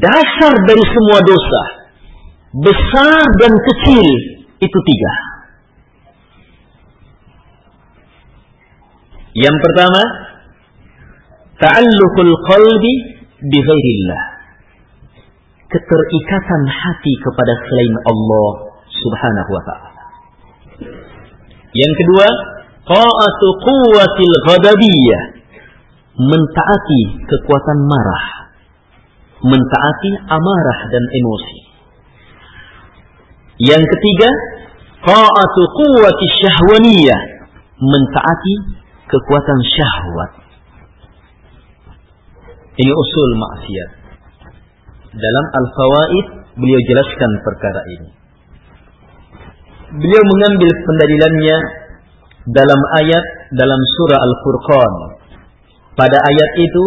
dasar dari semua dosa, besar dan kecil, itu tiga. Yang pertama, ta'alluqul qalbi bi ghairillah. Keterikatan hati kepada selain Allah Subhanahu wa taala. Yang kedua, ta'atu quwwatil ghadabiyyah. Mentaati kekuatan marah mentaati amarah dan emosi. Yang ketiga, ta'atu quwwati syahwaniyah, mentaati kekuatan syahwat. Ini usul maksiat. Dalam Al-Fawaid beliau jelaskan perkara ini. Beliau mengambil pendalilannya dalam ayat dalam surah Al-Furqan. Pada ayat itu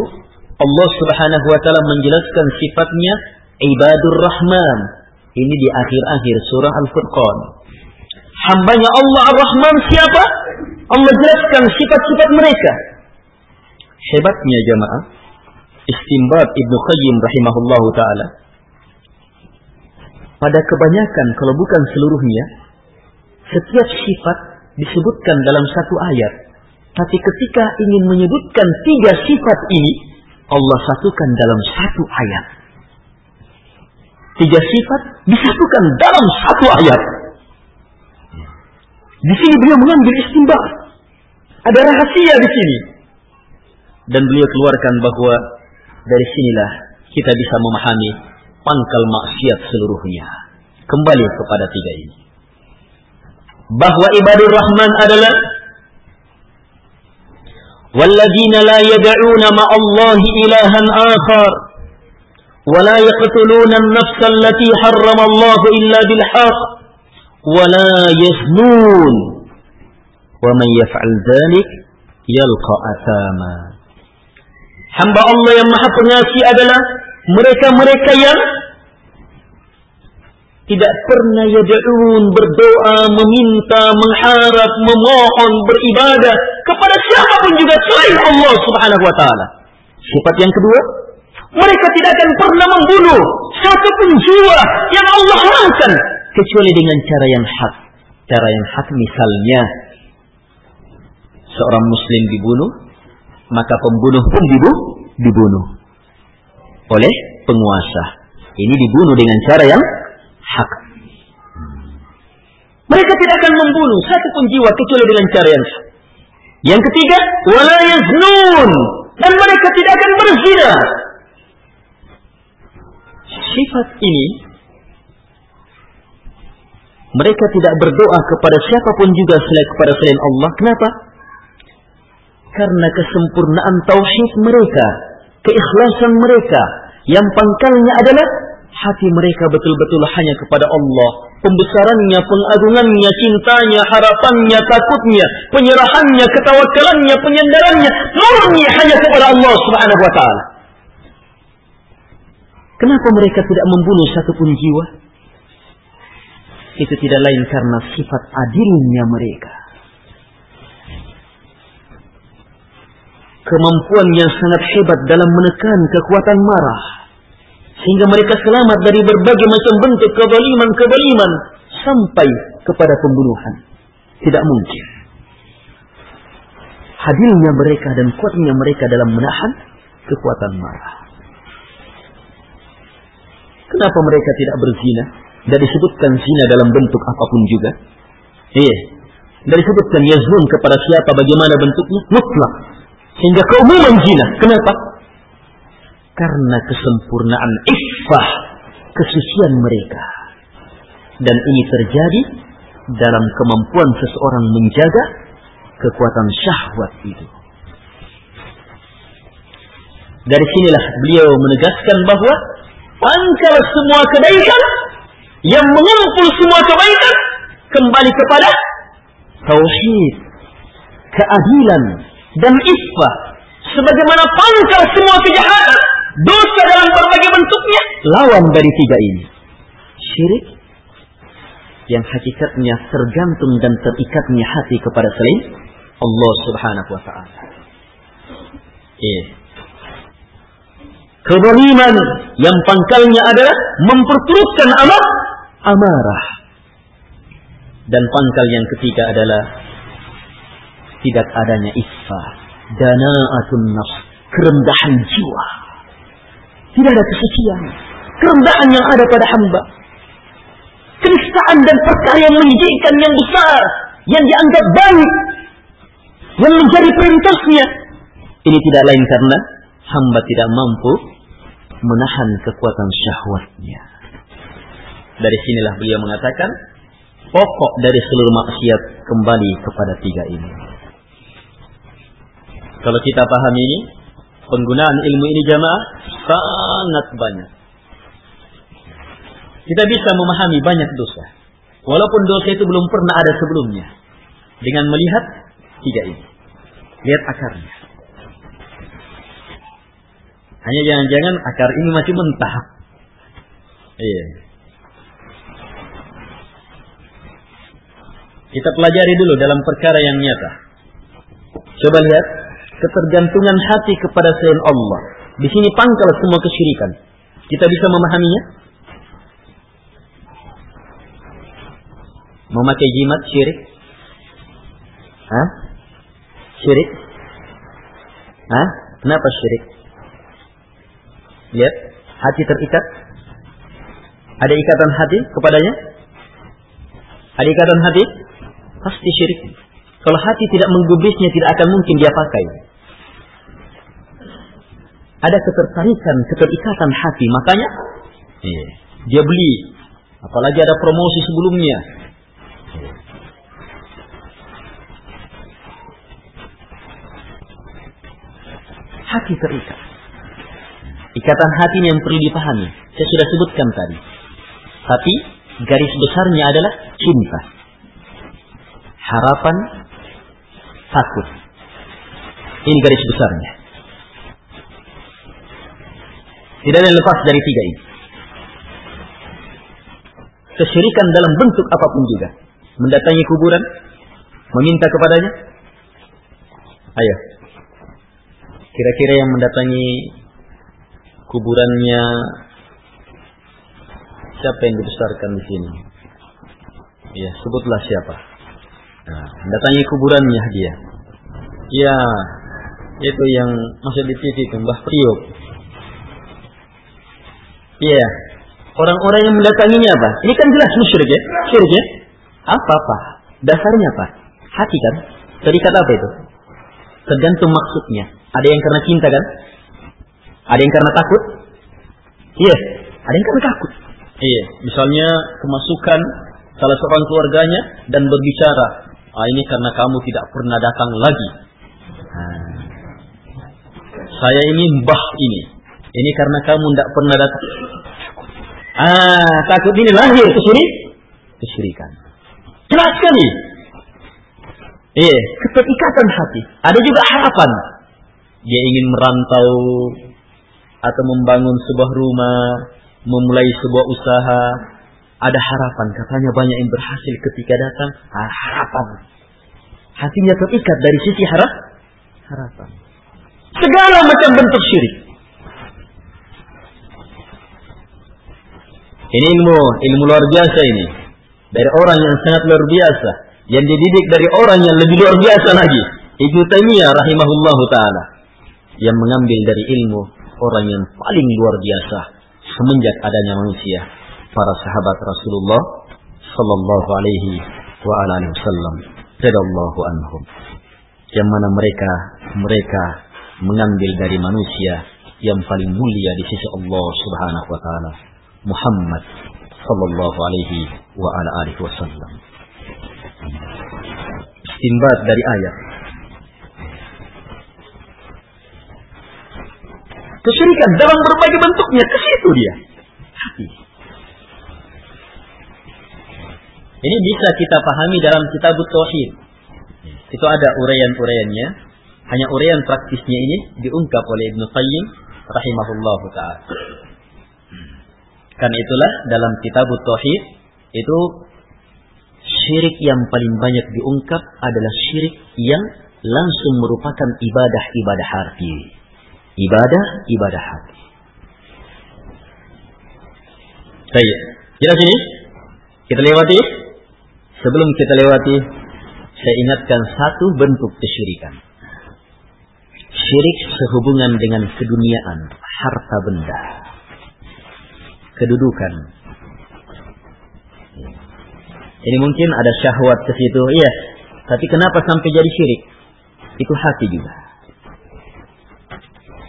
Allah Subhanahu wa taala menjelaskan sifatnya ibadur rahman. Ini di akhir-akhir surah Al-Furqan. Hambanya Allah Ar-Rahman siapa? Allah jelaskan sifat-sifat mereka. Hebatnya jamaah. Istimbat Ibnu Qayyim rahimahullahu taala. Pada kebanyakan kalau bukan seluruhnya, setiap sifat disebutkan dalam satu ayat. Tapi ketika ingin menyebutkan tiga sifat ini, Allah satukan dalam satu ayat Tiga sifat disatukan dalam satu ayat. Di sini beliau mengambil istimbar. Ada rahasia di sini. Dan beliau keluarkan bahwa dari sinilah kita bisa memahami pangkal maksiat seluruhnya. Kembali kepada tiga ini. Bahwa ibadur rahman adalah والذين لا يدعون مع الله إلها آخر ولا يقتلون النفس التي حرم الله إلا بالحق ولا يزنون ومن يفعل ذلك يلقى أثاما hamba Allah yang maha pengasih adalah mereka-mereka yang tidak pernah yad'un berdoa, meminta, mengharap, memohon, beribadah kepada siapapun juga selain Allah Subhanahu wa taala. Sifat yang kedua, mereka tidak akan pernah membunuh satu pun jiwa yang Allah haramkan kecuali dengan cara yang hak. Cara yang hak misalnya seorang muslim dibunuh, maka pembunuh pun dibunuh, dibunuh oleh penguasa. Ini dibunuh dengan cara yang hak. Mereka tidak akan membunuh satu pun jiwa kecuali dengan cara yang sah. Yang ketiga, wala yaznun dan mereka tidak akan berzina. Sifat ini Mereka tidak berdoa kepada siapa pun juga selain kepada selain Allah. Kenapa? Karena kesempurnaan tauhid mereka, keikhlasan mereka, yang pangkalnya adalah hati mereka betul-betul hanya kepada Allah. Pembesarannya, pengagungannya, cintanya, harapannya, takutnya, penyerahannya, ketawakalannya, penyandarannya, murni hanya kepada Allah Subhanahu wa taala. Kenapa mereka tidak membunuh satu pun jiwa? Itu tidak lain karena sifat adilnya mereka. Kemampuan yang sangat hebat dalam menekan kekuatan marah. Sehingga mereka selamat dari berbagai macam bentuk kebaliman-kebaliman. Sampai kepada pembunuhan. Tidak mungkin. Hadirnya mereka dan kuatnya mereka dalam menahan kekuatan marah. Kenapa mereka tidak berzina? Dan disebutkan zina dalam bentuk apa pun juga. Iya. Dan disebutkan yazun kepada siapa bagaimana bentuknya? Mutlak. Sehingga keumuman zina. Kenapa? Karena kesempurnaan iffah. Kesucian mereka. Dan ini terjadi dalam kemampuan seseorang menjaga kekuatan syahwat itu. Dari sinilah beliau menegaskan bahwa pangkal semua kebaikan yang mengumpul semua kebaikan kembali kepada tauhid, keadilan dan iffah. Sebagaimana pangkal semua kejahatan, dosa dalam berbagai bentuknya, lawan dari tiga ini. Syirik yang hakikatnya tergantung dan terikatnya hati kepada selain Allah Subhanahu wa taala. Yeah. Kezaliman yang pangkalnya adalah memperturutkan amal amarah. Dan pangkal yang ketiga adalah tidak adanya iffah, dana'atun nafs, kerendahan jiwa. Tidak ada kesucian, kerendahan yang ada pada hamba. Kenistaan dan perkara yang menjijikkan yang besar, yang dianggap baik, yang menjadi prioritasnya. Ini tidak lain karena hamba tidak mampu menahan kekuatan syahwatnya. Dari sinilah beliau mengatakan, pokok dari seluruh maksiat kembali kepada tiga ini. Kalau kita pahami ini, penggunaan ilmu ini jamaah sangat banyak. Kita bisa memahami banyak dosa. Walaupun dosa itu belum pernah ada sebelumnya. Dengan melihat tiga ini. Lihat akarnya. Hanya jangan-jangan akar ini masih mentah. Iya. Kita pelajari dulu dalam perkara yang nyata. Coba lihat ketergantungan hati kepada selain Allah. Di sini pangkal semua kesyirikan. Kita bisa memahaminya? Memakai jimat syirik? Hah? Syirik? Hah? Kenapa syirik? Lihat, hati terikat. Ada ikatan hati kepadanya? Ada ikatan hati? Pasti syirik. Kalau hati tidak menggubrisnya, tidak akan mungkin dia pakai. Ada ketertarikan, keterikatan hati. Makanya, iya, dia beli. Apalagi ada promosi sebelumnya. Hati terikat. Ikatan hati yang perlu dipahami. Saya sudah sebutkan tadi. Tapi garis besarnya adalah cinta. Harapan, takut. Ini garis besarnya. Tidak ada yang lepas dari tiga ini. Kesyirikan dalam bentuk apa pun juga. Mendatangi kuburan, meminta kepadanya. Ayo. Kira-kira yang mendatangi kuburannya siapa yang dibesarkan di sini? Ya, sebutlah siapa. Nah, datangi kuburannya dia. Ya, itu yang masih di TV itu Mbah Priok. Iya, orang-orang yang mendatanginya apa? Ini kan jelas musyrik ya, syirik ya. Apa apa? Dasarnya apa? Hati kan? Terikat apa itu? Tergantung maksudnya. Ada yang karena cinta kan? Ada yang karena takut? Iya. Ada yang karena takut. Iya. Misalnya kemasukan salah seorang keluarganya dan berbicara, ah, ini karena kamu tidak pernah datang lagi. Nah, saya ini mbah ini. Ini karena kamu tidak pernah datang. Ah, takut ini lahir kesyirik, kesyirikan. Jelas sekali. Iya, keterikatan hati. Ada juga harapan. Dia ingin merantau atau membangun sebuah rumah, memulai sebuah usaha. Ada harapan. Katanya banyak yang berhasil ketika datang. Harapan. Hatinya terikat dari sisi harap, harapan. Segala macam bentuk syirik. Ini ilmu, ilmu luar biasa ini. Dari orang yang sangat luar biasa. Yang dididik dari orang yang lebih luar biasa lagi. Ibnu Taimiyah rahimahullahu taala. Yang mengambil dari ilmu orang yang paling luar biasa semenjak adanya manusia. Para sahabat Rasulullah sallallahu alaihi wa alihi wasallam. Radallahu anhum. Yang mana mereka mereka mengambil dari manusia yang paling mulia di sisi Allah Subhanahu wa taala, Muhammad sallallahu alaihi wa alihi wasallam. Istinbat dari ayat. Kesyirikan dalam berbagai bentuknya ke situ dia. Hati. Ini bisa kita pahami dalam kitab Tauhid. Itu ada uraian-uraiannya hanya urian praktisnya ini diungkap oleh Ibnu Qayyim rahimahullah taala. Karena itulah dalam kitab Tauhid itu syirik yang paling banyak diungkap adalah syirik yang langsung merupakan ibadah-ibadah hati. Ibadah-ibadah hati. Baik, jelas ini? Kita lewati. Sebelum kita lewati, saya ingatkan satu bentuk kesyirikan syirik sehubungan dengan keduniaan, harta benda, kedudukan. Ini mungkin ada syahwat ke situ, iya. Tapi kenapa sampai jadi syirik? Itu hati juga.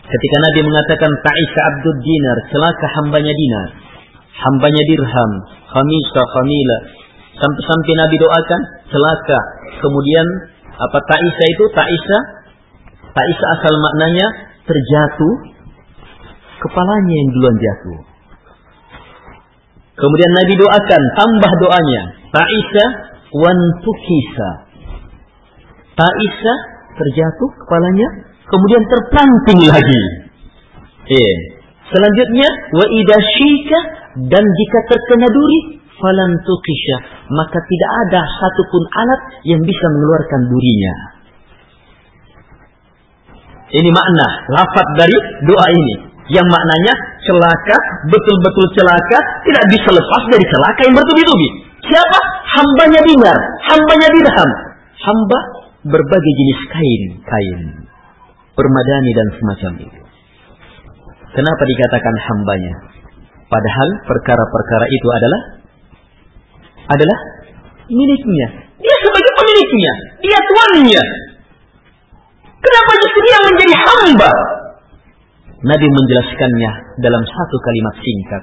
Ketika Nabi mengatakan Ta'isa Abdul Dinar, celaka hambanya dinar, hambanya dirham, khamisa, khamila. Sampai-sampai Nabi doakan, celaka. Kemudian apa Ta'isa itu? Ta'isa Ta'isa asal maknanya terjatuh, kepalanya yang duluan jatuh. Kemudian Nabi doakan, tambah doanya. Ta'isa wan tukisa. Ta'isa terjatuh kepalanya, kemudian terpanting lagi. Eh. Selanjutnya, wa idashika dan jika terkena duri, falan tukisha, maka tidak ada satupun alat yang bisa mengeluarkan durinya. Ini makna lafaz dari doa ini. Yang maknanya celaka, betul-betul celaka, tidak bisa lepas dari celaka yang bertubi-tubi. Siapa? Hambanya dinar, hambanya dirham. Hamba berbagai jenis kain, kain. Permadani dan semacam itu. Kenapa dikatakan hambanya? Padahal perkara-perkara itu adalah adalah miliknya. Dia sebagai pemiliknya, dia tuannya, Kenapa justru dia menjadi hamba? Nabi menjelaskannya dalam satu kalimat singkat.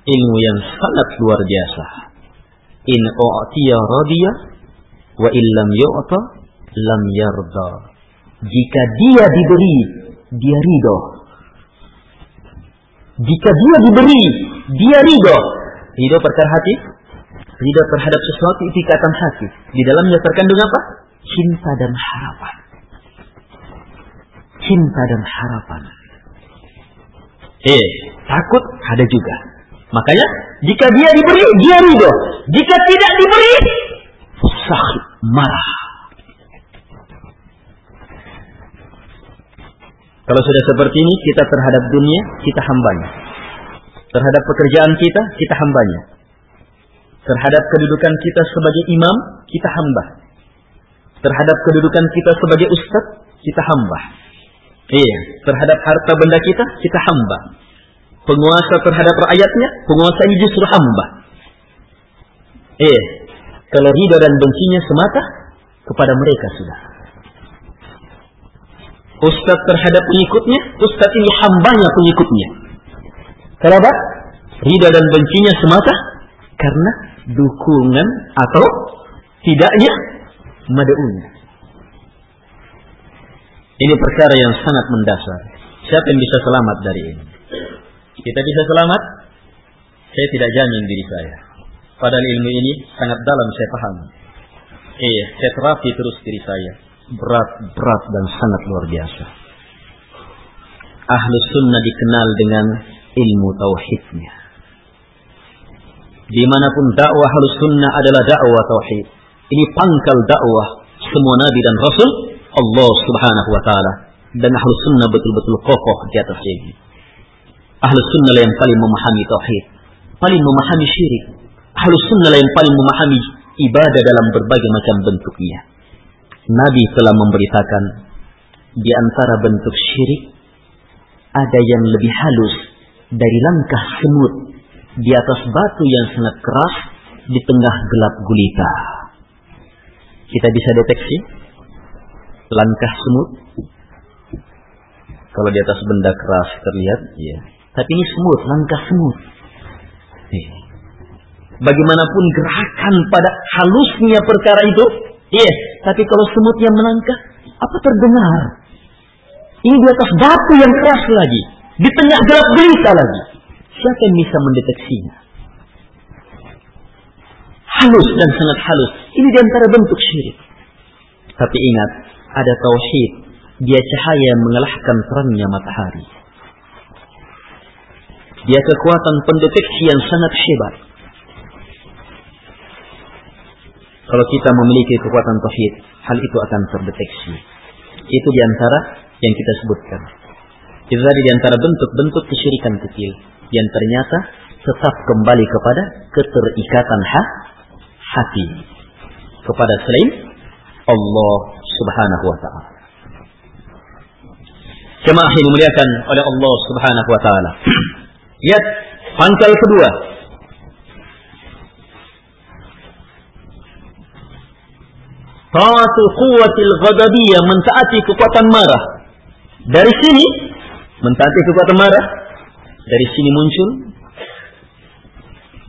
Ilmu yang sangat luar biasa. In u'tiya radiya wa illam yu'ta lam yarda. Jika dia diberi, dia ridho. Jika dia diberi, dia ridho. Ridho perkara hati, ridho terhadap sesuatu itu ikatan hati. Di dalamnya terkandung apa? Cinta dan harapan cinta dan harapan. Eh, takut ada juga. Makanya, jika dia diberi, dia ridho. Jika tidak diberi, sakit, marah. Kalau sudah seperti ini, kita terhadap dunia, kita hambanya. Terhadap pekerjaan kita, kita hambanya. Terhadap kedudukan kita sebagai imam, kita hamba. Terhadap kedudukan kita sebagai ustadz, kita hamba Iya, terhadap harta benda kita, kita hamba. Penguasa terhadap rakyatnya, penguasa ini justru hamba. Iya, kalau ridho dan bencinya semata kepada mereka sudah. Ustadz terhadap pengikutnya, Ustadz ini hambanya pengikutnya. Kenapa? Ridho dan bencinya semata karena dukungan atau tidaknya mad'unya. Ini perkara yang sangat mendasar. Siapa yang bisa selamat dari ini? Kita bisa selamat? Saya tidak jamin diri saya. Padahal ilmu ini sangat dalam saya paham. Iya, saya terapi terus diri saya. Berat, berat dan sangat luar biasa. Ahlus sunnah dikenal dengan ilmu tauhidnya. Di mana pun dakwah ahlus sunnah adalah dakwah tauhid. Ini pangkal dakwah semua nabi dan rasul Allah subhanahu wa ta'ala. Dan ahlus sunnah betul-betul kokoh di atas ini. Ahlus sunnah yang paling memahami tauhid. Paling memahami syirik. Ahlus sunnah yang paling memahami ibadah dalam berbagai macam bentuknya. Nabi telah memberitakan di antara bentuk syirik ada yang lebih halus dari langkah semut di atas batu yang sangat keras di tengah gelap gulita. Kita bisa deteksi langkah semut. Kalau di atas benda keras terlihat, ya. Tapi ini semut, langkah semut. Bagaimanapun gerakan pada halusnya perkara itu, iya. Tapi kalau semutnya melangkah, apa terdengar? Ini di atas batu yang keras lagi, di tengah gelap gulita lagi. Siapa yang bisa mendeteksinya? Halus dan sangat halus. Ini di antara bentuk syirik. Tapi ingat, ada tauhid. Dia cahaya yang mengalahkan terangnya matahari. Dia kekuatan pendeteksi yang sangat hebat. Kalau kita memiliki kekuatan tauhid, hal itu akan terdeteksi. Itu di antara yang kita sebutkan. Itu tadi di antara bentuk-bentuk kesyirikan kecil yang ternyata tetap kembali kepada keterikatan ha hati kepada selain Allah Subhanahu wa taala. Jemaah dimuliakan oleh Allah Subhanahu wa taala. Lihat pangkal kedua. Taatu quwwatil ghadabiyah mentaati kekuatan marah. Dari sini mentaati kekuatan marah dari sini muncul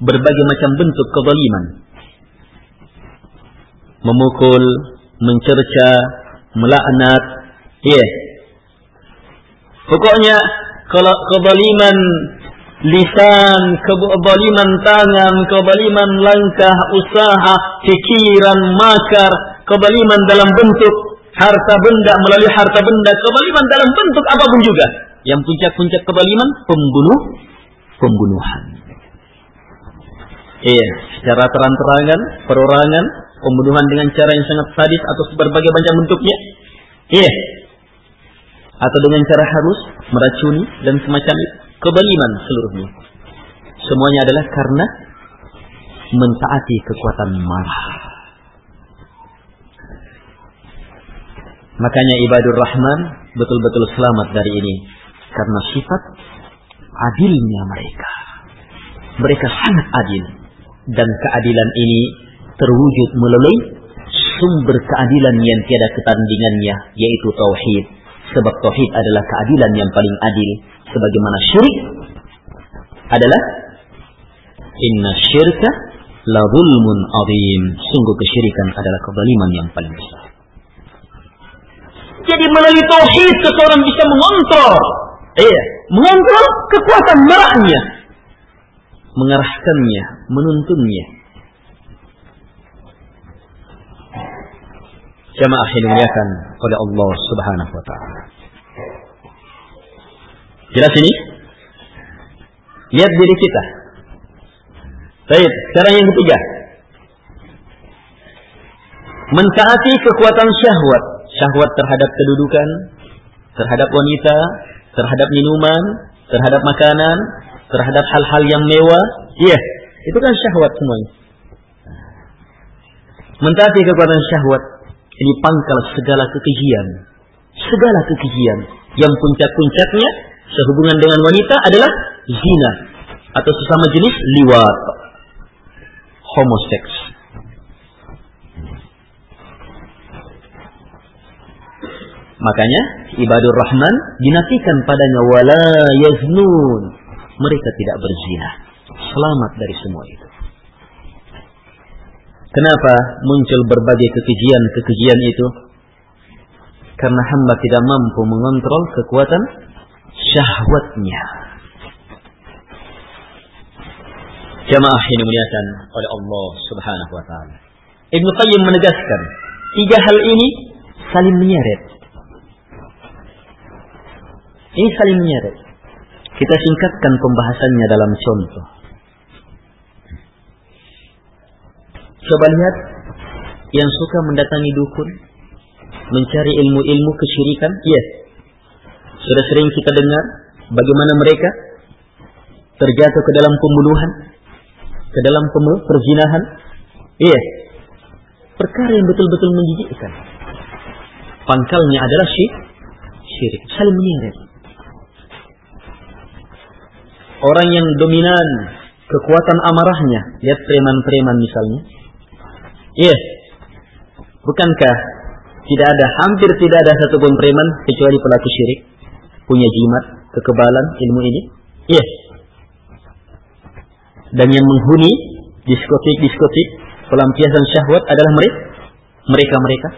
berbagai macam bentuk kezaliman. Memukul, mencerca, melaknat, iya. Yeah. Pokoknya kalau kezaliman lisan, kezaliman tangan, kezaliman langkah, usaha, pikiran, makar, kezaliman dalam bentuk harta benda melalui harta benda, kezaliman dalam bentuk apa pun juga yang puncak-puncak kebaliman pembunuh pembunuhan. Iya, secara terang-terangan, perorangan, pembunuhan dengan cara yang sangat sadis atau berbagai macam bentuknya. Iya. Atau dengan cara halus, meracuni dan semacam itu. Kebaliman seluruhnya. Semuanya adalah karena mentaati kekuatan marah. Makanya ibadur rahman betul-betul selamat dari ini karena sifat adilnya mereka. Mereka sangat adil dan keadilan ini terwujud melalui sumber keadilan yang tiada ketandingannya yaitu tauhid. Sebab tauhid adalah keadilan yang paling adil sebagaimana syirik adalah inna syirka la zulmun azim. Sungguh kesyirikan adalah kezaliman yang paling besar. Jadi melalui tauhid seseorang bisa mengontrol Iya, mengontrol kekuatan marahnya, mengarahkannya, menuntunnya. Jamaah yang dimuliakan oleh Allah Subhanahu wa taala. Jelas ini? Lihat diri kita. Baik, sekarang yang ketiga. Mentaati kekuatan syahwat, syahwat terhadap kedudukan, terhadap wanita, terhadap minuman, terhadap makanan, terhadap hal-hal yang mewah. Iya, itu kan syahwat semuanya. Mentaati kekuatan syahwat ini pangkal segala kekejian. Segala kekejian yang puncak-puncaknya sehubungan dengan wanita adalah zina atau sesama jenis liwat, homoseks. Makanya ibadur rahman dinafikan padanya wala yaznun. Mereka tidak berzina. Selamat dari semua itu. Kenapa muncul berbagai kekejian-kekejian itu? Karena hamba tidak mampu mengontrol kekuatan syahwatnya. Jamaah ini muliakan oleh Allah Subhanahu wa taala. Ibnu Qayyim menegaskan, tiga hal ini saling menyeret. Ini saling menyeret. Kita singkatkan pembahasannya dalam contoh. Coba lihat yang suka mendatangi dukun, mencari ilmu-ilmu kesyirikan, yes. Sudah sering kita dengar bagaimana mereka terjatuh ke dalam pembunuhan, ke dalam perzinahan, yes. Perkara yang betul-betul menjijikkan. Pangkalnya adalah syirik, syirik, saling menyeret. Orang yang dominan kekuatan amarahnya, lihat preman-preman misalnya, Yes. Bukankah tidak ada, hampir tidak ada satupun preman kecuali pelaku syirik, punya jimat, kekebalan ilmu ini? Yes. Dan yang menghuni diskotik-diskotik, pelampiasan syahwat adalah mereka, mereka-mereka.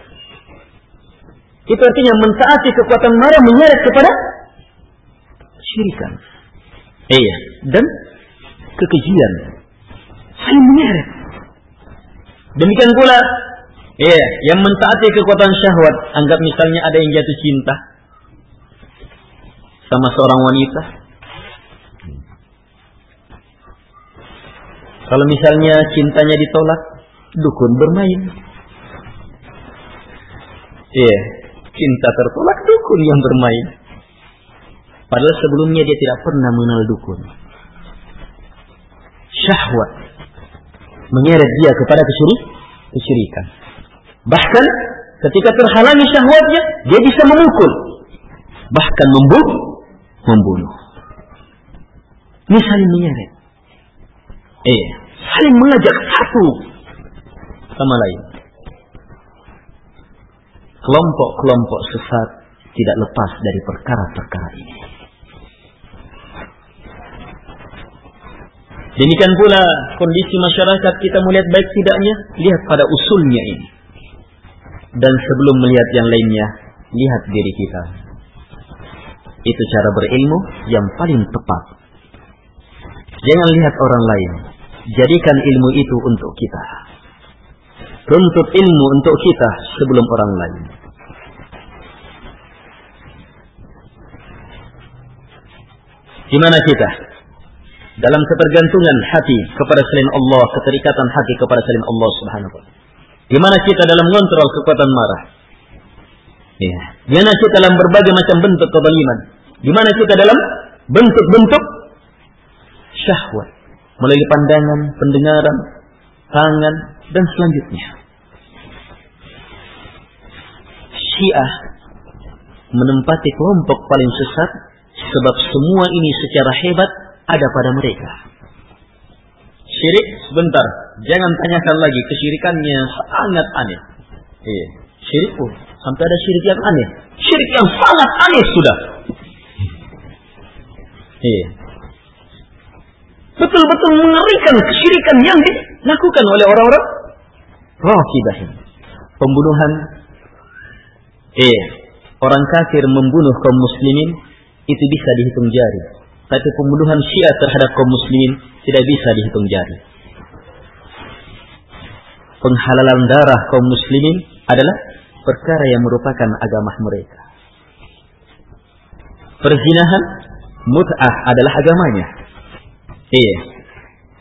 Itu artinya mentaati kekuatan marah menyeret kepada syirikan. Iya, dan kekejian. Saya menyeret. Demikian pula ya, yang mentaati kekuatan syahwat, anggap misalnya ada yang jatuh cinta sama seorang wanita. Kalau misalnya cintanya ditolak, dukun bermain. Iya, cinta tertolak dukun yang bermain. Padahal sebelumnya dia tidak pernah mengenal dukun. Syahwat menyeret dia kepada kesyirik, kesyirikan. Bahkan ketika terhalangi syahwatnya, dia bisa memukul, bahkan membunuh, membunuh. Ini saling menyeret. Eh, saling mengajak satu sama lain. Kelompok-kelompok sesat tidak lepas dari perkara-perkara ini. Demikian pula kondisi masyarakat kita melihat baik tidaknya, lihat pada usulnya ini. Dan sebelum melihat yang lainnya, lihat diri kita. Itu cara berilmu yang paling tepat. Jangan lihat orang lain. Jadikan ilmu itu untuk kita. Tuntut ilmu untuk kita sebelum orang lain. Di mana kita? Dalam ketergantungan hati kepada selain Allah, keterikatan hati kepada selain Allah Subhanahu wa taala. Di mana kita dalam mengontrol kekuatan marah? Ya. Di mana kita dalam berbagai macam bentuk kezaliman? Di mana kita dalam bentuk-bentuk syahwat melalui pandangan, pendengaran, tangan dan selanjutnya. Syiah menempati kelompok paling sesat sebab semua ini secara hebat ada pada mereka. Syirik sebentar, jangan tanyakan lagi kesyirikannya sangat aneh. Iya, syirik pun sampai ada syirik yang aneh. Syirik yang sangat aneh sudah. Iya. Betul-betul mengerikan kesyirikan yang dilakukan oleh orang-orang Rafidah Pembunuhan Iya. Orang kafir membunuh kaum muslimin itu bisa dihitung jari tapi pembunuhan Syiah terhadap kaum muslimin tidak bisa dihitung jari. Penghalalan darah kaum muslimin adalah perkara yang merupakan agama mereka. Perzinahan, mut'ah adalah agamanya. Iya.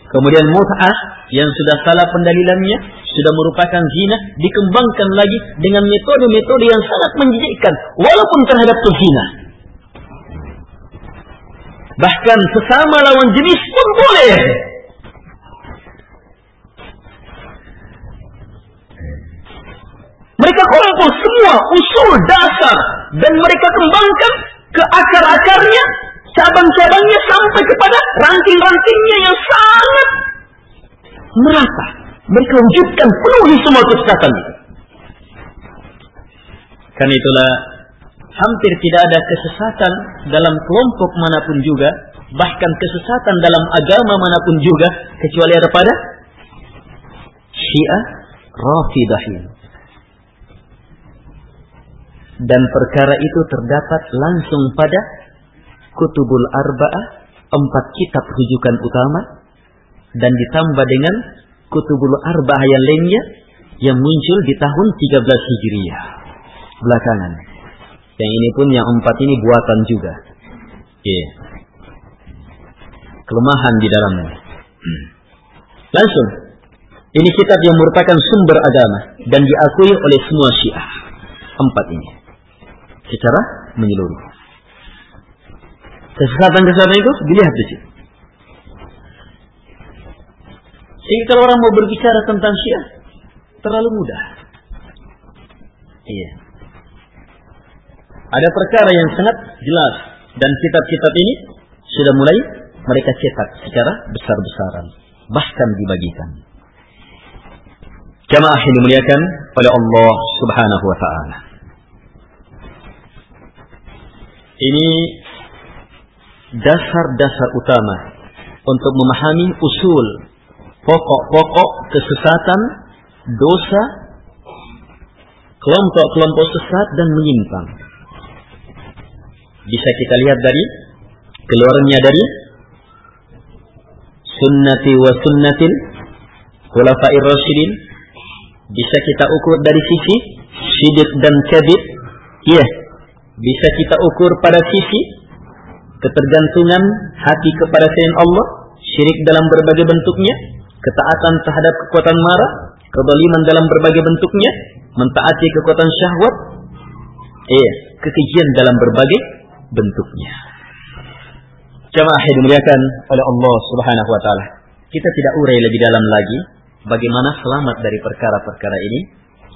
Kemudian mut'ah yang sudah salah pendalilannya sudah merupakan zina dikembangkan lagi dengan metode-metode yang sangat menjijikkan walaupun terhadap pezina. Bahkan sesama lawan jenis pun boleh. Mereka kumpul semua usul dasar dan mereka kembangkan ke akar-akarnya, cabang-cabangnya sampai kepada ranting-rantingnya yang sangat merata. Mereka wujudkan penuhi semua kesesatan. Karena itulah hampir tidak ada kesesatan dalam kelompok mana pun juga, bahkan kesesatan dalam agama mana pun juga, kecuali ada pada Syiah Rafidahin. Dan perkara itu terdapat langsung pada Kutubul Arba'ah, empat kitab rujukan utama, dan ditambah dengan Kutubul Arba'ah yang lainnya yang muncul di tahun 13 Hijriah belakangan. Yang ini pun yang empat ini buatan juga. Yeah. Kelemahan di dalamnya. Langsung. Ini kitab yang merupakan sumber agama dan diakui oleh semua syiah. Empat ini. Secara menyeluruh. Kesesatan-kesesatan itu dilihat di sini. Sehingga kalau orang mau berbicara tentang syiah, terlalu mudah. Iya. Ada perkara yang sangat jelas dan kitab-kitab ini sudah mulai mereka cetak secara besar-besaran, bahkan dibagikan. Jamaah yang dimuliakan oleh Allah Subhanahu wa taala. Ini dasar-dasar utama untuk memahami usul pokok-pokok kesesatan, dosa, kelompok-kelompok sesat dan menyimpang. Bisa kita lihat dari keluarnya dari sunnati wa sunnatil khulafair rasyidin bisa kita ukur dari sisi syidik dan kadib iya yeah. bisa kita ukur pada sisi ketergantungan hati kepada selain Allah syirik dalam berbagai bentuknya ketaatan terhadap kekuatan marah kedoliman dalam berbagai bentuknya mentaati kekuatan syahwat iya yeah. kekejian dalam berbagai bentuknya Jamaah yang dimuliakan oleh Allah Subhanahu wa taala. Kita tidak urai lebih dalam lagi bagaimana selamat dari perkara-perkara ini.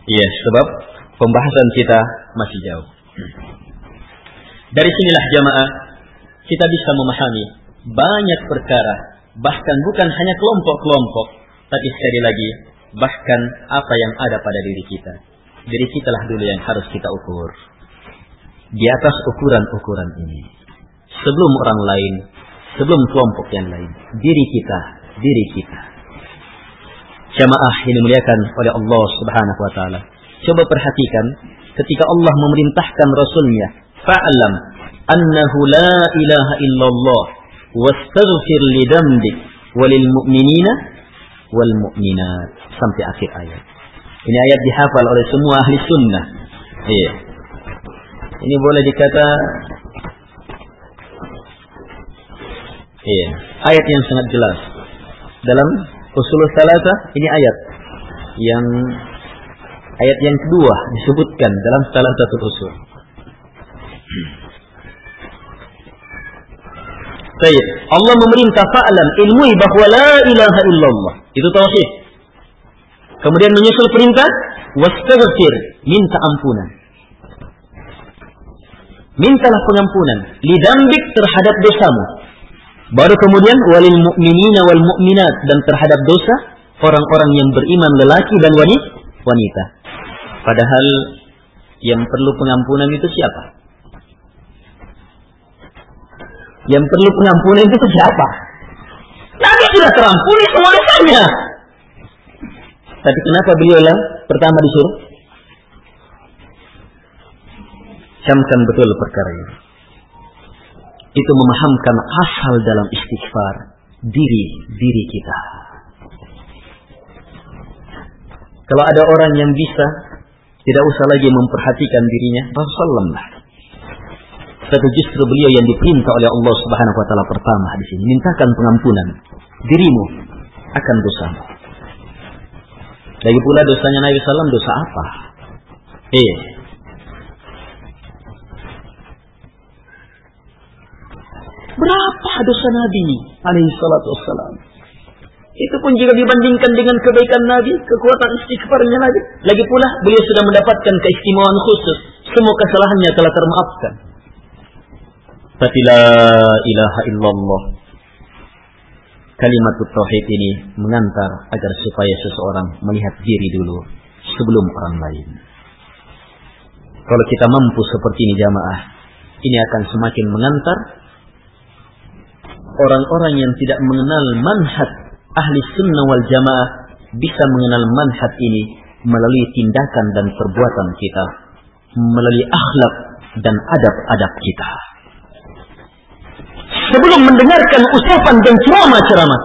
Iya, sebab pembahasan kita masih jauh. Dari sinilah jamaah kita bisa memahami banyak perkara, bahkan bukan hanya kelompok-kelompok, tapi sekali lagi bahkan apa yang ada pada diri kita. Diri kita lah dulu yang harus kita ukur. Di atas ukuran-ukuran ini sebelum orang lain, sebelum kelompok yang lain. Diri kita, diri kita. Jamaah yang dimuliakan oleh Allah Subhanahu wa taala. Coba perhatikan ketika Allah memerintahkan rasulnya, fa'lam annahu la ilaha illallah wastaghfir li dambik walil mu'minina wal mu'minat sampai akhir ayat. Ini ayat dihafal oleh semua ahli sunnah. Iya. Ini boleh dikata Iya, ayat yang sangat jelas. Dalam usul salasa ini ayat yang ayat yang kedua disebutkan dalam salah satu usul. Baik, Allah memerintah fa'lam ilmui bahwa la ilaha illallah. Itu tauhid. Kemudian menyusul perintah wastaghfir, minta ampunan. Mintalah pengampunan lidambik terhadap dosamu Baru kemudian walil mu'minina wal mu'minat dan terhadap dosa orang-orang yang beriman lelaki dan wanita. Padahal yang perlu pengampunan itu siapa? Yang perlu pengampunan itu siapa? Nabi sudah terampuni semua dosanya. Tapi kenapa beliau lah pertama disuruh? Camkan betul perkara ini itu memahamkan asal dalam istighfar diri diri kita. Kalau ada orang yang bisa tidak usah lagi memperhatikan dirinya, Rasulullah lah. Tapi justru beliau yang diperintah oleh Allah Subhanahu wa taala pertama di sini, mintakan pengampunan dirimu akan dosamu. Lagi pula dosanya Nabi Sallam dosa apa? Eh, Berapa dosa Nabi alaihi salatu wassalam. Itu pun jika dibandingkan dengan kebaikan Nabi, kekuatan istighfarnya Nabi. Lagi pula beliau sudah mendapatkan keistimewaan khusus. Semua kesalahannya telah termaafkan. Tapi la ilaha illallah. Kalimat tauhid ini mengantar agar supaya seseorang melihat diri dulu sebelum orang lain. Kalau kita mampu seperti ini jamaah, ini akan semakin mengantar orang-orang yang tidak mengenal manhaj ahli sunnah wal jamaah bisa mengenal manhaj ini melalui tindakan dan perbuatan kita, melalui akhlak dan adab-adab kita. Sebelum mendengarkan ucapan dan ceramah-ceramah.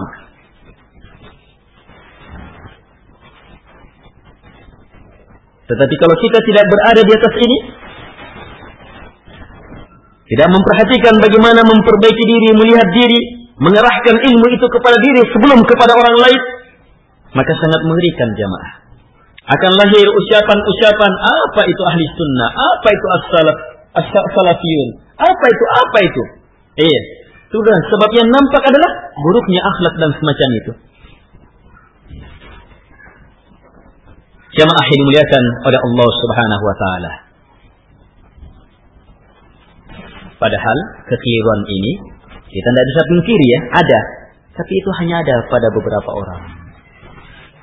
Tetapi kalau kita tidak berada di atas ini, tidak memperhatikan bagaimana memperbaiki diri, melihat diri, mengerahkan ilmu itu kepada diri sebelum kepada orang lain, maka sangat mengerikan jamaah. Akan lahir ucapan-ucapan apa itu ahli sunnah, apa itu as-salaf, as-salafiyun, apa itu, apa itu. Eh, sudah sebab yang nampak adalah buruknya akhlak dan semacam itu. Jamaah yang dimuliakan oleh Allah Subhanahu wa taala. Padahal kekeliruan ini kita tidak bisa pungkiri ya, ada. Tapi itu hanya ada pada beberapa orang.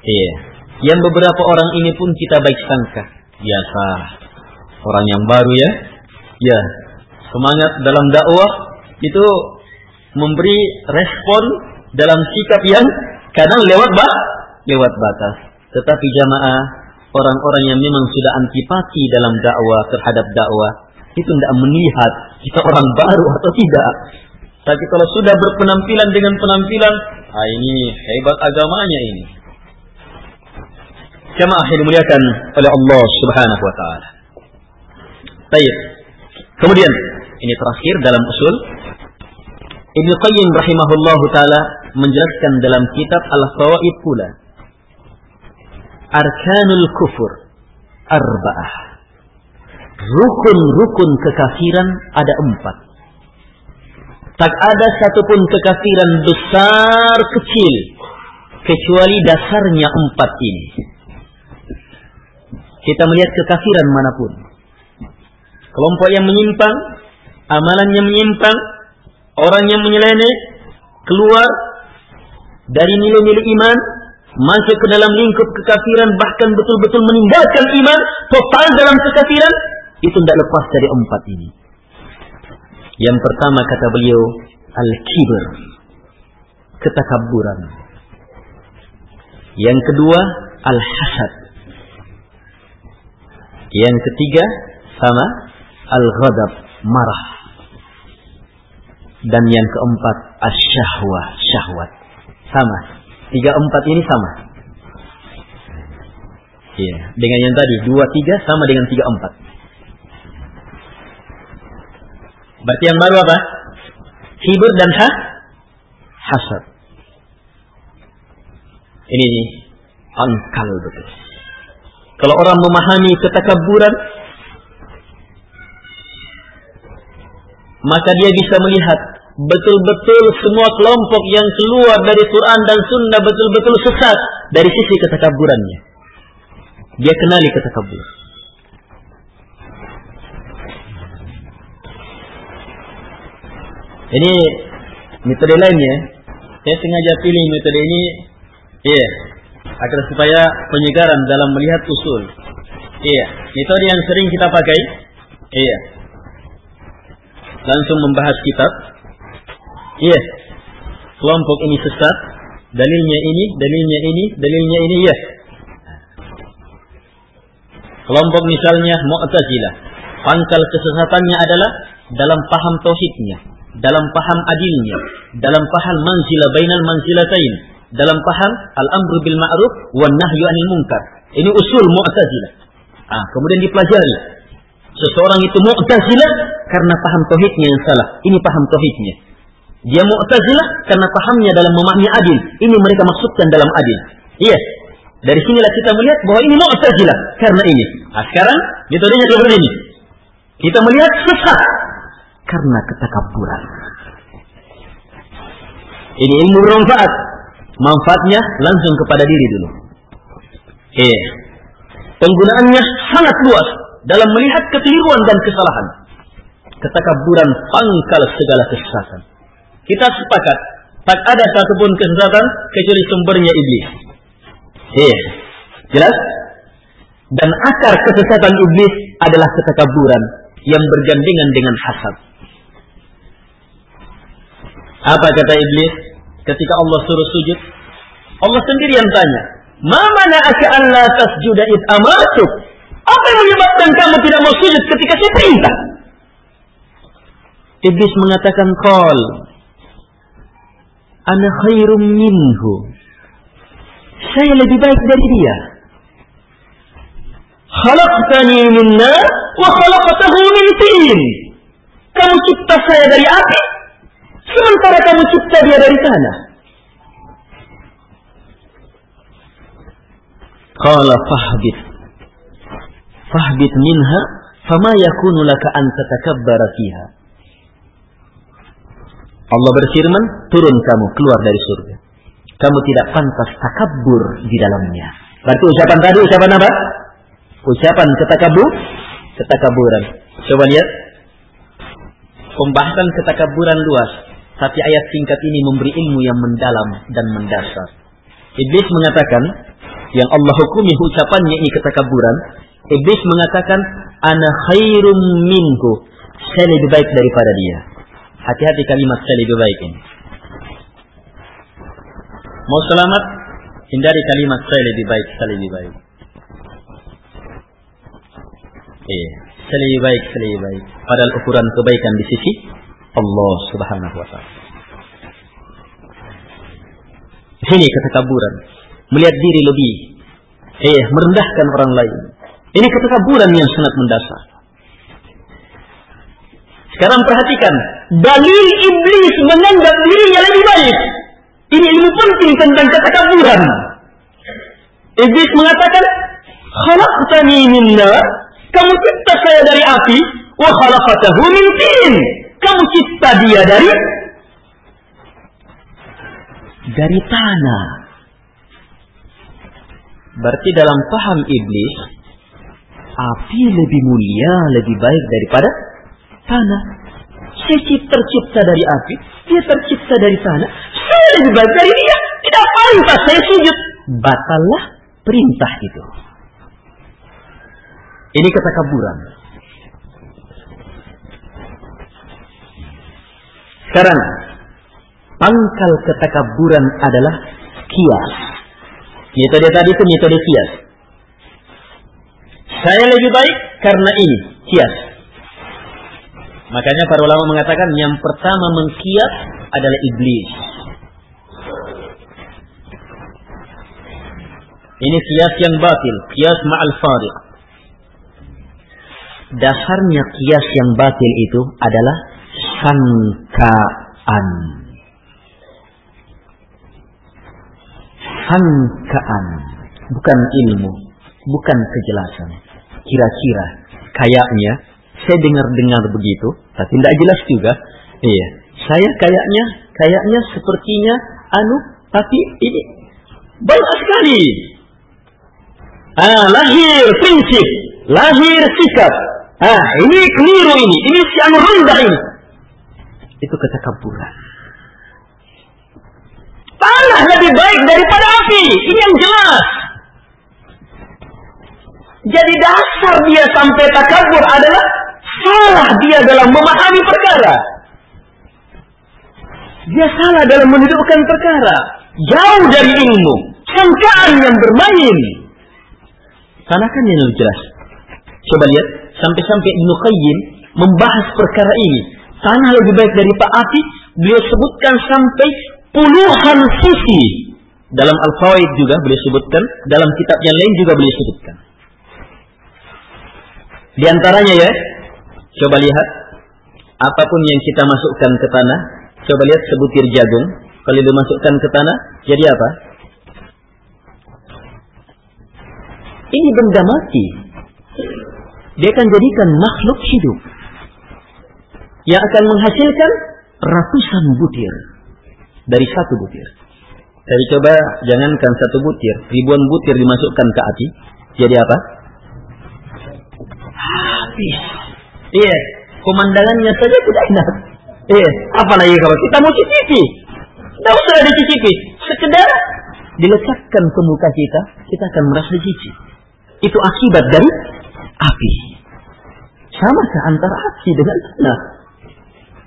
Iya. Yang beberapa orang ini pun kita baik sangka. Biasa. Orang yang baru ya. Ya. Semangat dalam dakwah itu memberi respon dalam sikap yang kadang lewat bah, lewat batas. Tetapi jamaah orang-orang yang memang sudah antipati dalam dakwah terhadap dakwah itu tidak melihat kita orang baru atau tidak. Tapi kalau sudah berpenampilan dengan penampilan, ah ini hebat agamanya ini. Jamaah yang dimuliakan oleh Allah Subhanahu wa taala. Baik. Kemudian ini terakhir dalam usul Ibnu Qayyim rahimahullahu taala menjelaskan dalam kitab Al-Fawaid pula Arkanul kufur arba'ah. Rukun-rukun kekafiran ada empat. Tak ada satupun kekafiran besar kecil kecuali dasarnya empat ini. Kita melihat kekafiran mana pun. Kelompok yang menyimpang, amalan yang menyimpang, orang yang menyeleneh, keluar dari nilai-nilai iman, masuk ke dalam lingkup kekafiran, bahkan betul-betul meninggalkan iman, total dalam kekafiran, itu tidak lepas dari empat ini. Yang pertama kata beliau, al-kibr, ketakaburan. Yang kedua, al-hasad. Yang ketiga, sama, al-ghadab, marah. Dan yang keempat, asyahwah, syahwat. Sama. Tiga empat ini sama. Iya, dengan yang tadi dua tiga sama dengan tiga empat. Berarti yang baru apa? Kibur dan ha? hasad. Ini angkal betul. Kalau orang memahami ketakaburan, maka dia bisa melihat betul-betul semua kelompok yang keluar dari Quran dan Sunnah betul-betul sesat dari sisi ketakaburannya. Dia kenali ketakaburan. Ini metode lainnya. Saya sengaja pilih metode ini, iya, yeah, agar supaya penyegaran dalam melihat usul. Iya, yeah, metode yang sering kita pakai, iya. Yeah. Langsung membahas kitab, iya. Yeah. Kelompok ini sesat, dalilnya ini, dalilnya ini, dalilnya ini, iya. Kelompok misalnya Mu'tazilah, pangkal kesesatannya adalah dalam paham tauhidnya dalam paham adilnya, dalam paham manzila bainal manzilatain, dalam paham al-amru bil ma'ruf wan nahyu anil munkar. Ini usul Mu'tazilah. Ah, kemudian dipelajari. Seseorang itu Mu'tazilah karena paham tauhidnya yang salah. Ini paham tauhidnya. Dia Mu'tazilah karena pahamnya dalam memahami adil. Ini mereka maksudkan dalam adil. Iya. Dari sinilah kita melihat bahwa ini Mu'tazilah karena ini. Nah, sekarang metodenya seperti ini. Kita melihat sesat karena ketakaburan. Ini ilmu bermanfaat. Manfaatnya langsung kepada diri dulu. Iya. Penggunaannya sangat luas dalam melihat kekeliruan dan kesalahan. Ketakaburan pangkal segala kesesatan. Kita sepakat, tak ada satupun kesesatan kecuali sumbernya iblis. Iya. Jelas? Dan akar kesesatan iblis adalah ketakaburan yang bergandengan dengan hasad. Apa kata iblis ketika Allah suruh sujud? Allah sendiri yang tanya, Ma mana'aka an la tasjuda id amatuk? Apa yang menyebabkan kamu tidak mau sujud ketika saya perintah? Iblis mengatakan qal Ana khairum minhu. Saya lebih baik dari dia. Khalaqtani min nar wa khalaqtahu min tin. Kamu cipta saya dari api, sementara kamu cipta dia dari tanah. Qala fahbit. Fahbit minha fama yakunu laka an tatakabbara fiha. Allah berfirman, turun kamu keluar dari surga. Kamu tidak pantas takabur di dalamnya. Berarti ucapan tadi ucapan apa? Ucapan ketakabur, ketakaburan. Coba lihat. Pembahasan ketakaburan luas. Tapi ayat singkat ini memberi ilmu yang mendalam dan mendasar. Iblis mengatakan, yang Allah hukumi ucapannya ini ketakaburan. Iblis mengatakan, Ana khairum minhu. Saya lebih baik daripada dia. Hati-hati kalimat saya lebih baik ini. Mau selamat? Hindari kalimat saya lebih baik, saya lebih baik. Iya, saya lebih baik, saya lebih baik. Padahal ukuran kebaikan di sisi Allah Subhanahu wa taala. Ini ketakaburan. Melihat diri lebih. Eh, merendahkan orang lain. Ini ketakaburan yang sangat mendasar. Sekarang perhatikan, dalil iblis menganggap dirinya lebih baik. Ini ilmu penting tentang ketakaburan. Iblis mengatakan, "Khalaqtani min nar?" Kamu cipta saya dari api, wa khalaqatahu min tin. Kamu cipta dia dari dari tanah. Berarti dalam paham iblis, api lebih mulia, lebih baik daripada tanah. Saya tercipta dari api, dia tercipta dari tanah. Saya lebih baik dari dia. Tidak pantas saya sujud. Batallah perintah itu. Ini ketakaburan. Sekarang, pangkal ketakaburan adalah kias. Metode tadi itu metode kias. Saya lebih baik karena ini, kias. Makanya para ulama mengatakan yang pertama mengkias adalah iblis. Ini kias yang batil, kias ma'al fariq. Dasarnya kias yang batil itu adalah sangkaan. Sangkaan, bukan ilmu, bukan kejelasan. Kira-kira, kayaknya, saya dengar-dengar begitu, tapi tidak jelas juga. Iya, saya kayaknya, kayaknya sepertinya anu, tapi ini banyak sekali. Ah, lahir prinsip, lahir sikap. Ah, ini keliru ini, ini si anu rendah ini. Itu ketakaburan. Tanah lebih baik daripada api, ini yang jelas. Jadi dasar dia sampai takabur adalah salah dia dalam memahami perkara. Dia salah dalam mendudukkan perkara. Jauh dari ilmu. Sangkaan yang bermain. Tanah kan yang jelas. Coba lihat. Sampai-sampai Ibnu membahas perkara ini. Tanah lebih baik dari Pak Api. Beliau sebutkan sampai puluhan sisi. Dalam Al-Fawaid juga beliau sebutkan. Dalam kitab yang lain juga beliau sebutkan. Di antaranya ya, Coba lihat apa pun yang kita masukkan ke tanah, coba lihat sebutir jagung, kalau dimasukkan ke tanah jadi apa? Ini benda mati. Dia akan jadikan makhluk hidup yang akan menghasilkan ratusan butir dari satu butir. Jadi coba jangankan satu butir, ribuan butir dimasukkan ke api, jadi apa? Habis. Iya, pemandangannya saja tidak enak. Iya, apalagi kalau kita mau cicipi. Tidak usah dicicipi. Sekedar diletakkan ke muka kita, kita akan merasa jijik. Itu akibat dari api. Sama antara api dengan tanah?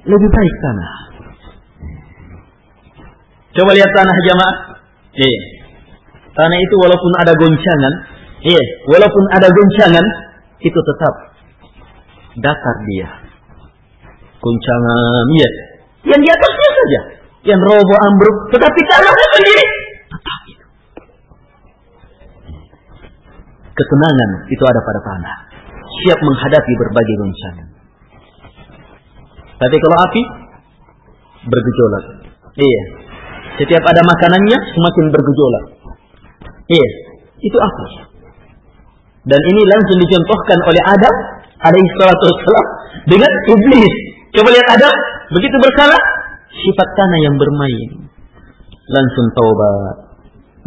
Lebih baik tanah. Coba lihat tanah jamaah. Iya. Tanah itu walaupun ada goncangan, iya, walaupun ada goncangan, itu tetap datar dia. Goncangan, iya. Yang di atasnya saja, yang roboh ambruk, tetapi tanahnya sendiri tetap itu. Ketenangan itu ada pada tanah. Siap menghadapi berbagai goncangan. Tapi kalau api bergejolak. Iya. Setiap ada makanannya semakin bergejolak. Iya. Itu api. Dan ini langsung dicontohkan oleh Adam alaihi salatu wassalam dengan iblis. Coba lihat Adam, begitu bersalah, sifat tanah yang bermain. Langsung taubat,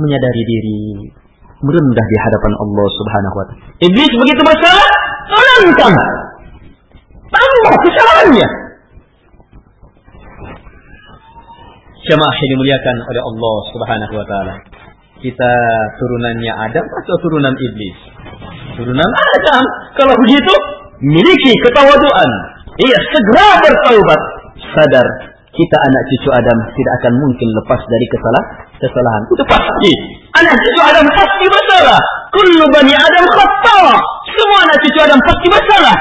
menyadari diri, merendah di hadapan Allah Subhanahu wa taala. Iblis begitu bersalah, menantang. Tambah kesalahannya. Jemaah yang dimuliakan oleh Allah Subhanahu wa taala. Kita turunannya Adam atau turunan iblis? Turunan Adam. Kalau begitu, miliki ketawaduan. Iya, segera bertaubat. Sadar kita anak cucu Adam tidak akan mungkin lepas dari kesalahan kesalahan. Itu pasti. Anak cucu Adam pasti bersalah. Kullu bani Adam khata. Semua anak cucu Adam pasti bersalah.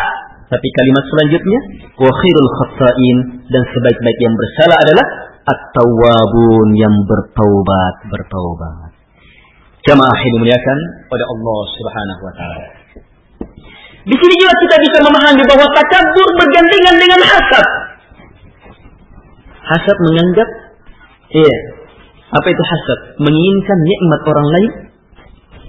Tapi kalimat selanjutnya, wa khairul khata'in dan sebaik-baik yang bersalah adalah at-tawwabun yang bertaubat, bertaubat. Jamaah yang dimuliakan oleh Allah Subhanahu wa taala. Di sini juga kita bisa memahami bahwa takabur bergandengan dengan hasad. Hasad menganggap iya, apa itu hasad? Menginginkan nikmat orang lain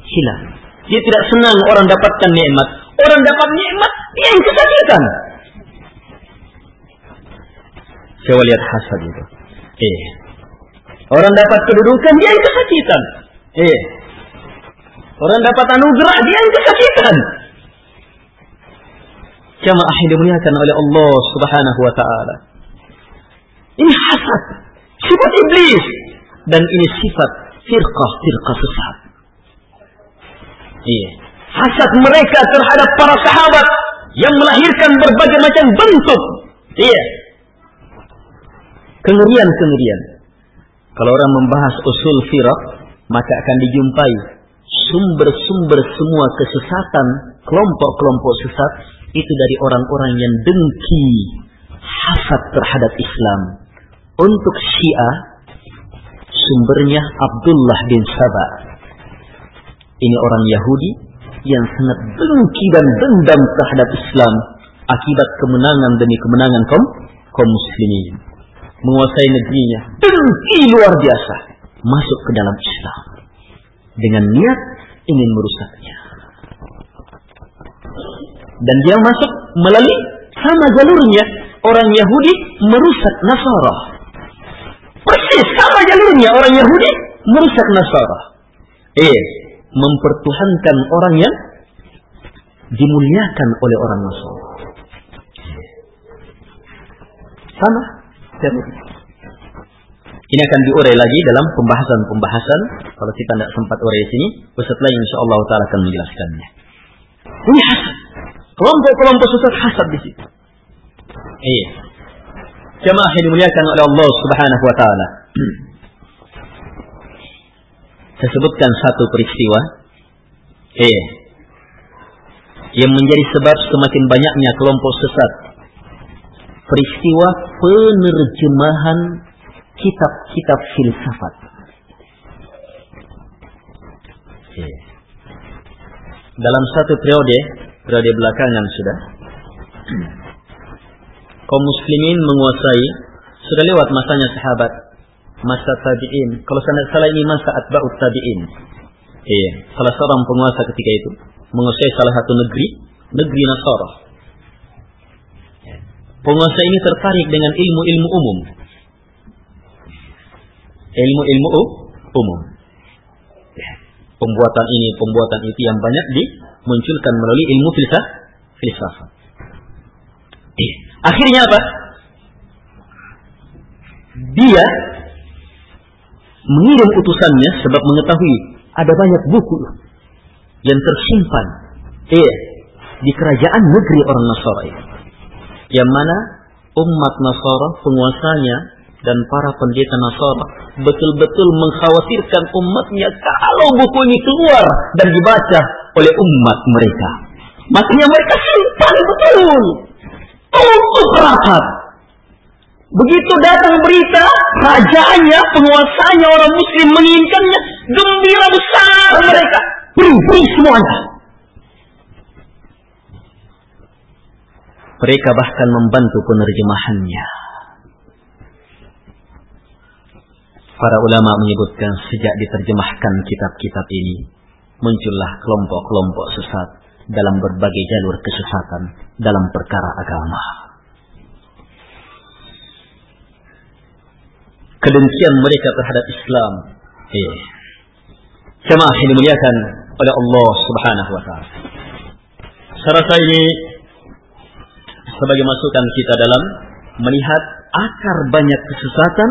hilang. Dia tidak senang orang dapatkan nikmat. Orang dapat nikmat, dia yang kesakitan. Coba lihat hasad itu. Eh. Orang dapat kedudukan, dia yang kesakitan. Eh. Orang dapat anugerah, dia yang kesakitan. Jamaah yang dimuliakan oleh Allah Subhanahu wa taala. Ini hasad, sifat iblis dan ini sifat firqah-firqah sesat. Iya. Hasad mereka terhadap para sahabat yang melahirkan berbagai macam bentuk. Iya. Kengerian-kengerian. Kalau orang membahas usul firaq, maka akan dijumpai sumber-sumber semua kesesatan, kelompok-kelompok sesat itu dari orang-orang yang dengki, hasad terhadap Islam. Untuk Syiah, sumbernya Abdullah bin Sabah. Ini orang Yahudi yang sangat dengki dan dendam terhadap Islam akibat kemenangan demi kemenangan kaum kaum muslimin menguasai negerinya. Dengki luar biasa. Masuk ke dalam Islam. Dengan niat ingin merusaknya. Dan dia masuk melalui sama jalurnya. Orang Yahudi merusak Nasara persis sama jalurnya orang Yahudi merusak Nasara eh mempertuhankan orang yang dimuliakan oleh orang Nasara. Sama Ini akan diurai lagi dalam pembahasan-pembahasan. Kalau kita tidak sempat urai di sini, Ustaz lain insya Allah Taala akan menjelaskannya. Ini hasad. Kelompok-kelompok sesat hasad di situ. Iya. Jemaah yang dimuliakan oleh Allah Subhanahu Wa Taala. Saya sebutkan satu peristiwa. Eh, yang menjadi sebab semakin banyaknya kelompok sesat. Peristiwa penerjemahan kitab-kitab filsafat. Dalam satu periode, periode belakangan sudah, kaum muslimin menguasai, sudah lewat masanya sahabat, masa tabi'in. Kalau saya tidak salah ini masa atba'ut tabi'in. Iya, salah seorang penguasa ketika itu menguasai salah satu negeri, negeri Nasara. Penguasa ini tertarik dengan ilmu-ilmu umum. Ilmu-ilmu umum. Pembuatan ini, pembuatan itu yang banyak dimunculkan melalui ilmu filsafat. Akhirnya apa? Dia mengirim utusannya sebab mengetahui ada banyak buku yang tersimpan eh di kerajaan negeri orang Nasara itu. Yang mana umat Nasara penguasanya dan para pendeta Nasara betul-betul mengkhawatirkan umatnya kalau buku ini keluar dan dibaca oleh umat mereka. Makanya mereka simpan betul untuk rapat. Begitu datang berita, rajanya, penguasanya orang muslim menginginkannya, gembira besar mereka. Beri, semuanya. Mereka bahkan membantu penerjemahannya. Para ulama menyebutkan sejak diterjemahkan kitab-kitab ini, muncullah kelompok-kelompok sesat dalam berbagai jalur kesesatan dalam perkara agama. Kebencian mereka terhadap Islam. Eh. Jemaah yang dimuliakan oleh Allah Subhanahu wa taala. Saya ini sebagai masukan kita dalam melihat akar banyak kesesatan,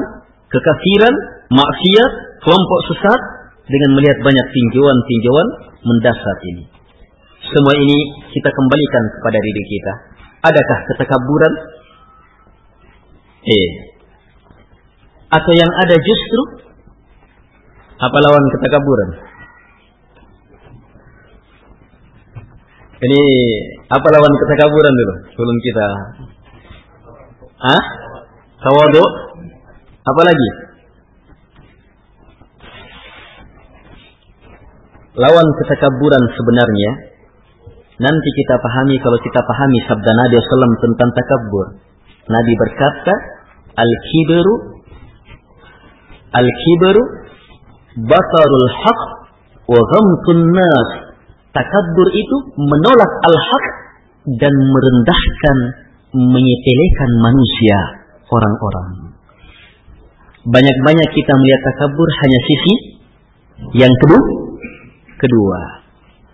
kekafiran, maksiat, kelompok sesat dengan melihat banyak tinjauan-tinjauan mendasar ini. Semua ini kita kembalikan kepada diri kita. Adakah ketakaburan? Eh. Atau yang ada justru apa lawan ketakaburan? Ini apa lawan ketakaburan dulu sebelum kita Ah? Tawadu? Apa lagi? Lawan ketakaburan sebenarnya nanti kita pahami kalau kita pahami sabda Nabi SAW tentang takabur. Nabi berkata, Al-kibaru Al-kibaru batarul haq wa ghamtun nas Takabur itu menolak al-haq dan merendahkan, menyepelekan manusia, orang-orang. Banyak-banyak kita melihat takabur hanya sisi yang kedua. Kedua.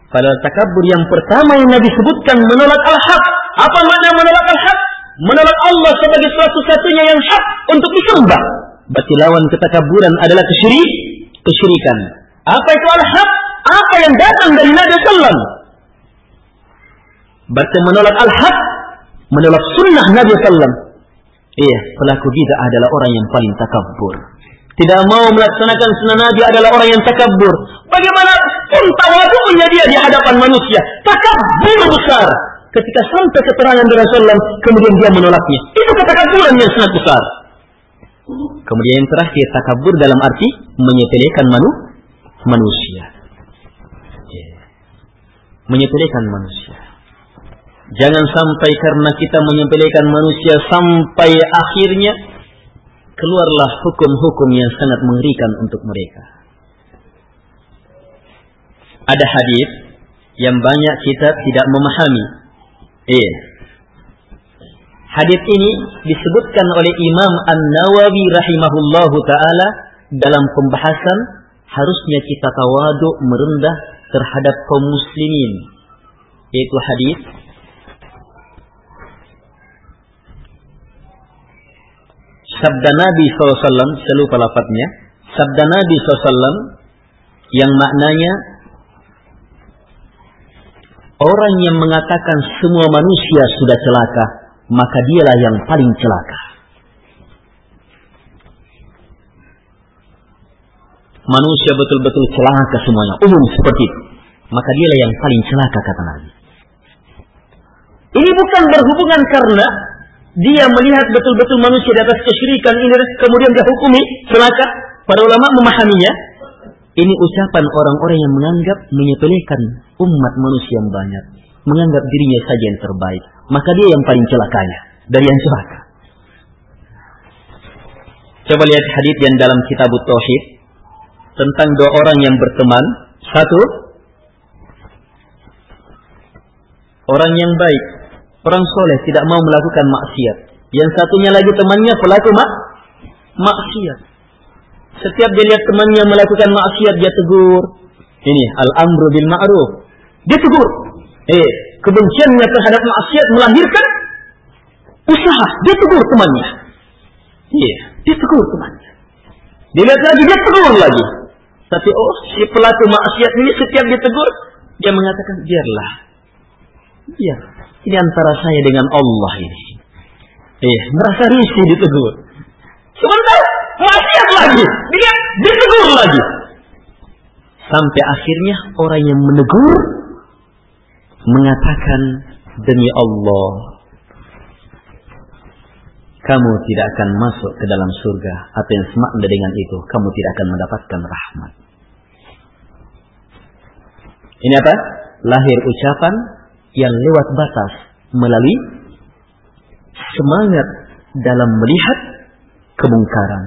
Pada takabur yang pertama yang Nabi sebutkan menolak al-haq. Apa makna menolak al-haq? Menolak Allah sebagai satu-satunya yang hak untuk disembah. Berarti lawan ketakaburan adalah kesyirik, kesyirikan. Apa itu al-haq? Apa yang datang dari Nabi Sallam. Berarti menolak al-haq, menolak sunnah Nabi Sallam. Iya, pelaku bid'ah adalah orang yang paling takabur. Tidak mau melaksanakan sunnah Nabi adalah orang yang takabur. Bagaimana pun tawadunya dia di hadapan manusia. Takabur besar. Ketika sampai keterangan dari Rasulullah, kemudian dia menolaknya. Itu ketakaburan yang sangat besar. Kemudian yang terakhir, takabur dalam arti menyepelekan manu, manusia menyepelekan manusia. Jangan sampai karena kita menyepelekan manusia sampai akhirnya keluarlah hukum-hukum yang sangat mengerikan untuk mereka. Ada hadis yang banyak kita tidak memahami. Eh. Hadis ini disebutkan oleh Imam An-Nawawi rahimahullahu taala dalam pembahasan harusnya kita tawaduk merendah terhadap kaum muslimin. Yaitu hadis sabda Nabi SAW saya lupa lafadznya. Sabda Nabi SAW yang maknanya orang yang mengatakan semua manusia sudah celaka maka dialah yang paling celaka manusia betul-betul celaka semuanya, umum seperti itu. Maka dialah yang paling celaka kata Nabi. Ini bukan berhubungan karena dia melihat betul-betul manusia di atas kesyirikan ini kemudian dia hukumi celaka. Para ulama memahaminya. Ini ucapan orang-orang yang menganggap menyepelekan umat manusia yang banyak. Menganggap dirinya saja yang terbaik. Maka dia yang paling celakanya dari yang celaka. Coba lihat hadis yang dalam kitab Tauhid tentang dua orang yang berteman. Satu, orang yang baik, orang soleh tidak mau melakukan maksiat. Yang satunya lagi temannya pelaku mak maksiat. Setiap dia lihat temannya melakukan maksiat dia tegur. Ini al-amru bil ma'ruf. Dia tegur. Eh, kebenciannya terhadap maksiat melahirkan usaha. Dia tegur temannya. Iya, dia tegur temannya. Dilihat lagi dia tegur lagi. Tapi oh si pelaku maksiat ini setiap ditegur dia mengatakan biarlah. Biar. Ini antara saya dengan Allah ini. Eh, merasa risih ditegur. Sebentar, maksiat lagi. Dia ditegur lagi. Sampai akhirnya orang yang menegur mengatakan demi Allah kamu tidak akan masuk ke dalam surga atau yang semakna dengan itu kamu tidak akan mendapatkan rahmat ini apa lahir ucapan yang lewat batas melalui semangat dalam melihat kemungkaran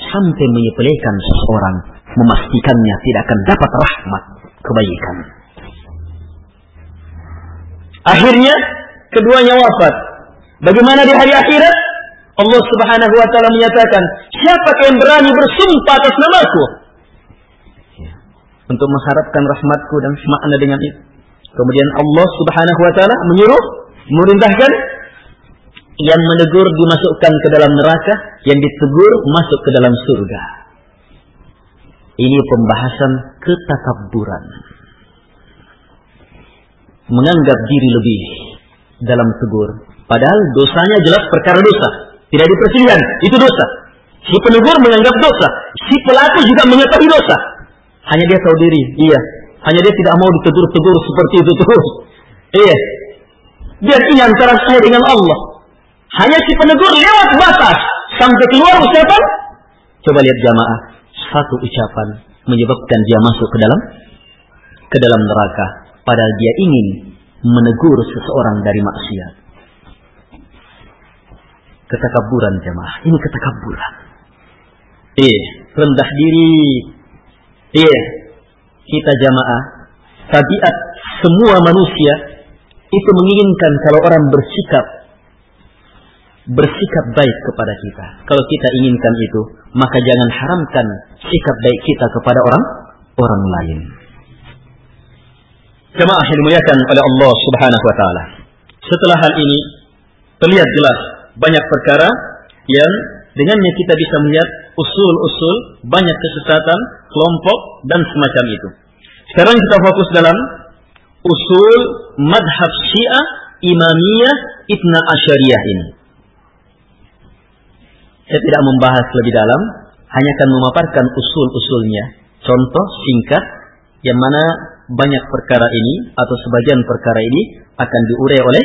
sampai menyepelekan seseorang memastikannya tidak akan dapat rahmat kebaikan. Akhirnya keduanya wafat. Bagaimana di hari akhirat? Allah Subhanahu wa taala menyatakan, "Siapa yang berani bersumpah atas namaku?" Untuk mengharapkan rahmatku dan semakna dengan itu. Kemudian Allah Subhanahu wa taala menyuruh merintahkan yang menegur dimasukkan ke dalam neraka, yang ditegur masuk ke dalam surga. Ini pembahasan ketakabburan. Menganggap diri lebih dalam tegur. Padahal dosanya jelas perkara dosa. Tidak dipersilahkan. Itu dosa. Si penegur menganggap dosa. Si pelaku juga mengetahui dosa. Hanya dia tahu diri. Iya. Hanya dia tidak mau ditegur-tegur seperti itu terus. Iya. Biar ini antara saya dengan Allah. Hanya si penegur lewat batas. Sampai keluar ucapan. Coba lihat jamaah satu ucapan menyebabkan dia masuk ke dalam ke dalam neraka padahal dia ingin menegur seseorang dari maksiat. Ketakaburan jemaah, ini ketakaburan. Eh, rendah diri. Eh, kita jamaah, tabiat semua manusia itu menginginkan kalau orang bersikap bersikap baik kepada kita. Kalau kita inginkan itu, maka jangan haramkan sikap baik kita kepada orang orang lain. Jemaah yang dimuliakan oleh Allah Subhanahu wa taala. Setelah hal ini terlihat jelas banyak perkara yang dengannya kita bisa melihat usul-usul banyak kesesatan, kelompok dan semacam itu. Sekarang kita fokus dalam usul madhab Syiah Imamiyah Itna Asyariyah ini. Saya tidak membahas lebih dalam, hanya akan memaparkan usul-usulnya. Contoh singkat yang mana banyak perkara ini atau sebagian perkara ini akan diurai oleh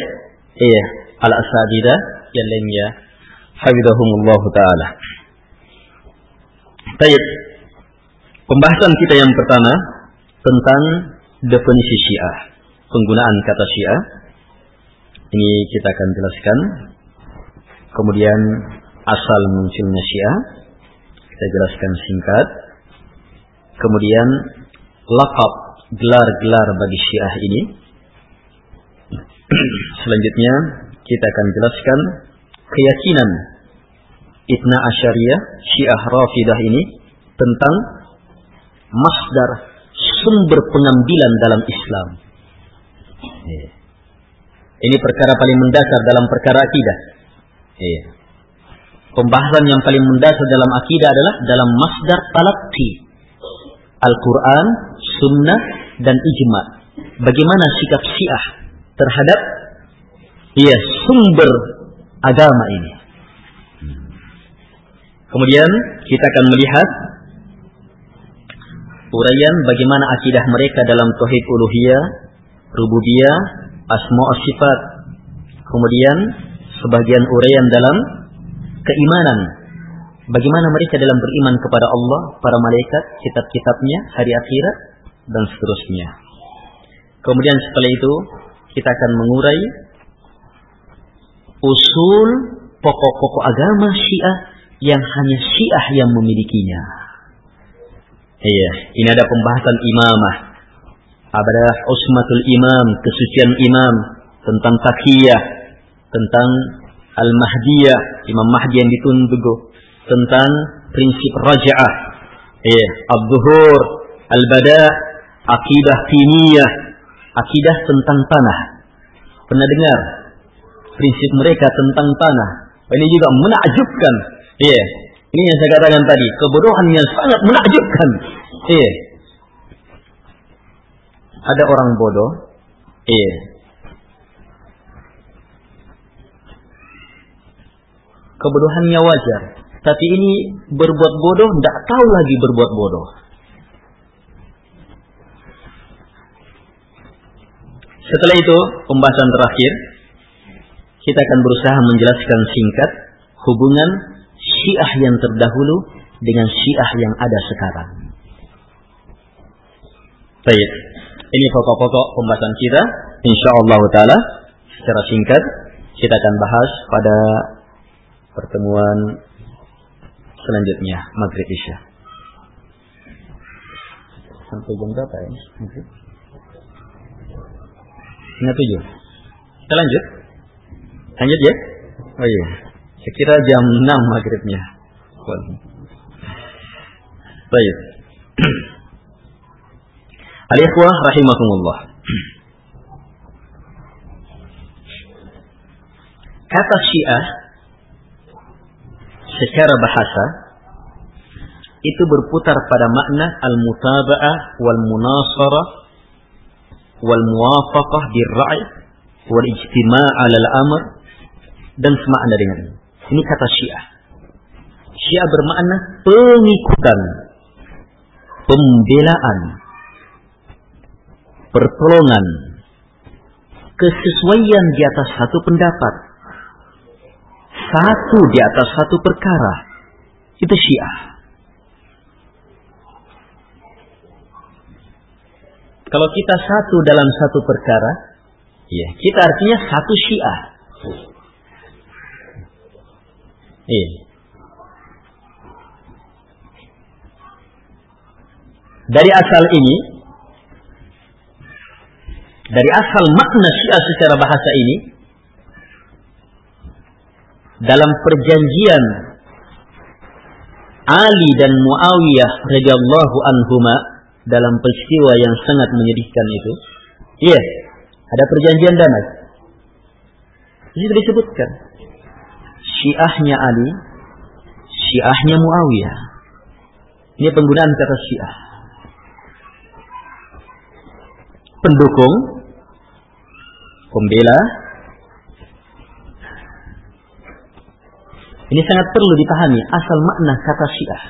iya al-asadidah yang lainnya. Hafizahumullah taala. Baik. Pembahasan kita yang pertama tentang definisi Syiah, penggunaan kata Syiah. Ini kita akan jelaskan. Kemudian asal munculnya Syiah. Kita jelaskan singkat. Kemudian lakab gelar-gelar bagi Syiah ini. Selanjutnya kita akan jelaskan keyakinan Itna Asyariyah Syiah Rafidah ini tentang masdar sumber pengambilan dalam Islam. Ini perkara paling mendasar dalam perkara akidah. Iya pembahasan yang paling mendasar dalam akidah adalah dalam masdar talaqi. Al-Quran, Sunnah, dan Ijma. Bagaimana sikap Syiah terhadap ya sumber agama ini. Kemudian kita akan melihat uraian bagaimana akidah mereka dalam tauhid uluhiyah, rububiyah, asma sifat. Kemudian sebagian uraian dalam keimanan. Bagaimana mereka dalam beriman kepada Allah, para malaikat, kitab-kitabnya, hari akhirat, dan seterusnya. Kemudian setelah itu, kita akan mengurai usul pokok-pokok agama Syiah yang hanya Syiah yang memilikinya. Iya, ini ada pembahasan imamah. Ada usmatul imam, kesucian imam, tentang takiyah, tentang Al-Mahdiyah, Imam Mahdi yang ditunggu tentang prinsip raja'ah, eh, Abduhur, Al-Bada, akidah tiniyah, akidah tentang tanah. Pernah dengar prinsip mereka tentang tanah? Ini juga menakjubkan. Iya. Ini yang saya katakan tadi, kebodohan yang sangat menakjubkan. Iya. Ada orang bodoh, iya, yeah. Kebodohannya wajar. tapi ini berbuat bodoh, tidak tahu lagi berbuat bodoh. Setelah itu, pembahasan terakhir, kita akan berusaha menjelaskan singkat hubungan Syiah yang terdahulu dengan Syiah yang ada sekarang. Baik, ini pokok-pokok pembahasan kita. Insya Allah Taala secara singkat kita akan bahas pada pertemuan selanjutnya maghrib isya. Sampai jam berapa ya? Setengah tujuh. Kita lanjut. Lanjut ya? Oh iya. Saya kira jam enam maghribnya. Baik. Al-ikhwah rahimakumullah. Kata Syiah secara bahasa itu berputar pada makna al-mutaba'ah wal munasarah wal muwafaqah bir ra'i wal ijtima' 'ala al-amr dan semakna dengan ini. Ini kata Syiah. Syiah bermakna pengikutan, pembelaan, pertolongan, kesesuaian di atas satu pendapat, satu di atas satu perkara. Itu Syiah. Kalau kita satu dalam satu perkara, ya, kita artinya satu Syiah. Iya. Dari asal ini, dari asal makna Syiah secara bahasa ini, dalam perjanjian Ali dan Muawiyah radhiyallahu anhuma dalam peristiwa yang sangat menyedihkan itu. Iya, ada perjanjian damai. Itu disebutkan Syiahnya Ali, Syiahnya Muawiyah. Ini penggunaan kata Syiah. Pendukung, pembela, Ini sangat perlu dipahami asal makna kata Syiah.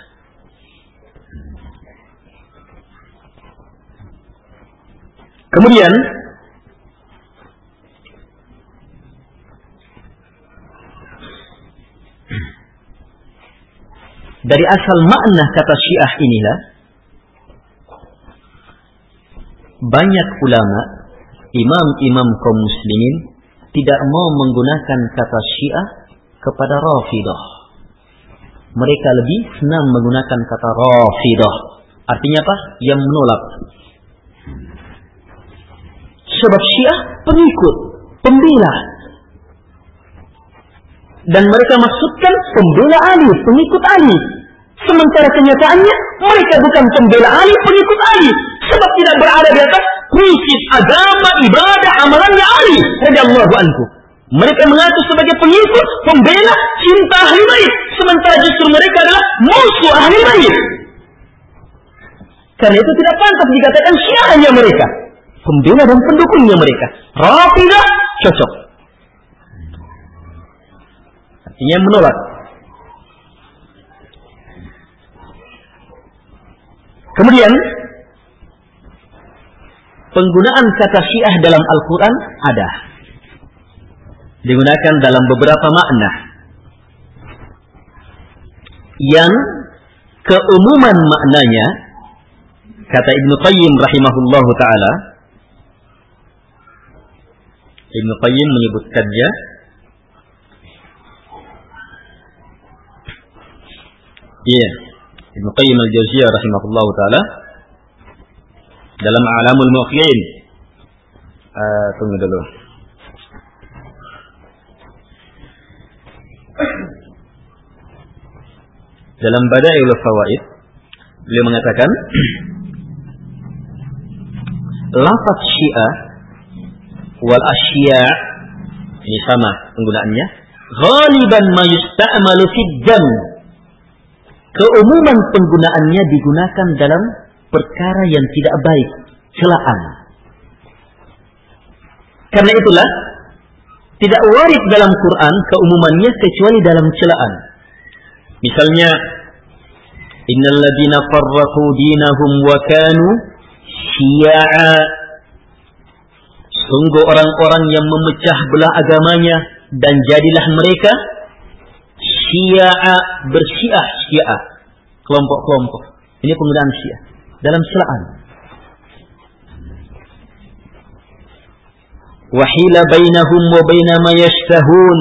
Kemudian dari asal makna kata Syiah inilah banyak ulama, imam-imam kaum muslimin tidak mau menggunakan kata Syiah kepada Rafidah. Mereka lebih senang menggunakan kata Rafidah. Artinya apa? Yang menolak. Sebab Syiah pengikut, pembela. Dan mereka maksudkan pembela Ali, pengikut Ali. Sementara kenyataannya mereka bukan pembela Ali, pengikut Ali. Sebab tidak berada di atas prinsip agama, ibadah, amalannya Ali. Radiyallahu anhu. Mereka mengaku sebagai pengikut, pembela, cinta ahli bait. Sementara justru mereka adalah musuh ahli bait. Karena itu tidak pantas dikatakan syiahnya mereka. Pembela dan pendukungnya mereka. Rafidah cocok. Artinya menolak. Kemudian penggunaan kata syiah dalam Al-Quran ada digunakan dalam beberapa makna yang keumuman maknanya kata Ibnu Qayyim rahimahullahu taala Ibnu Qayyim menyebutkannya Iya. Ibnu Qayyim al-Jauziyah rahimahullahu taala dalam Alamul Muqyin uh, tunggu dulu. Dalam Bada'iul Fawaid beliau mengatakan lafaz Syiah wal asya ini sama penggunaannya ghaliban ma yusta'malu fid dam keumuman penggunaannya digunakan dalam perkara yang tidak baik celaan. Karena itulah tidak warid dalam Quran keumumannya kecuali dalam celaan. Misalnya Innal ladina farraqu dinahum wa kanu Sungguh orang-orang yang memecah belah agamanya dan jadilah mereka syi'a bersyiah syiah kelompok-kelompok. Ini penggunaan syiah dalam celaan. Wahila bainahum wa baina ma yashtahun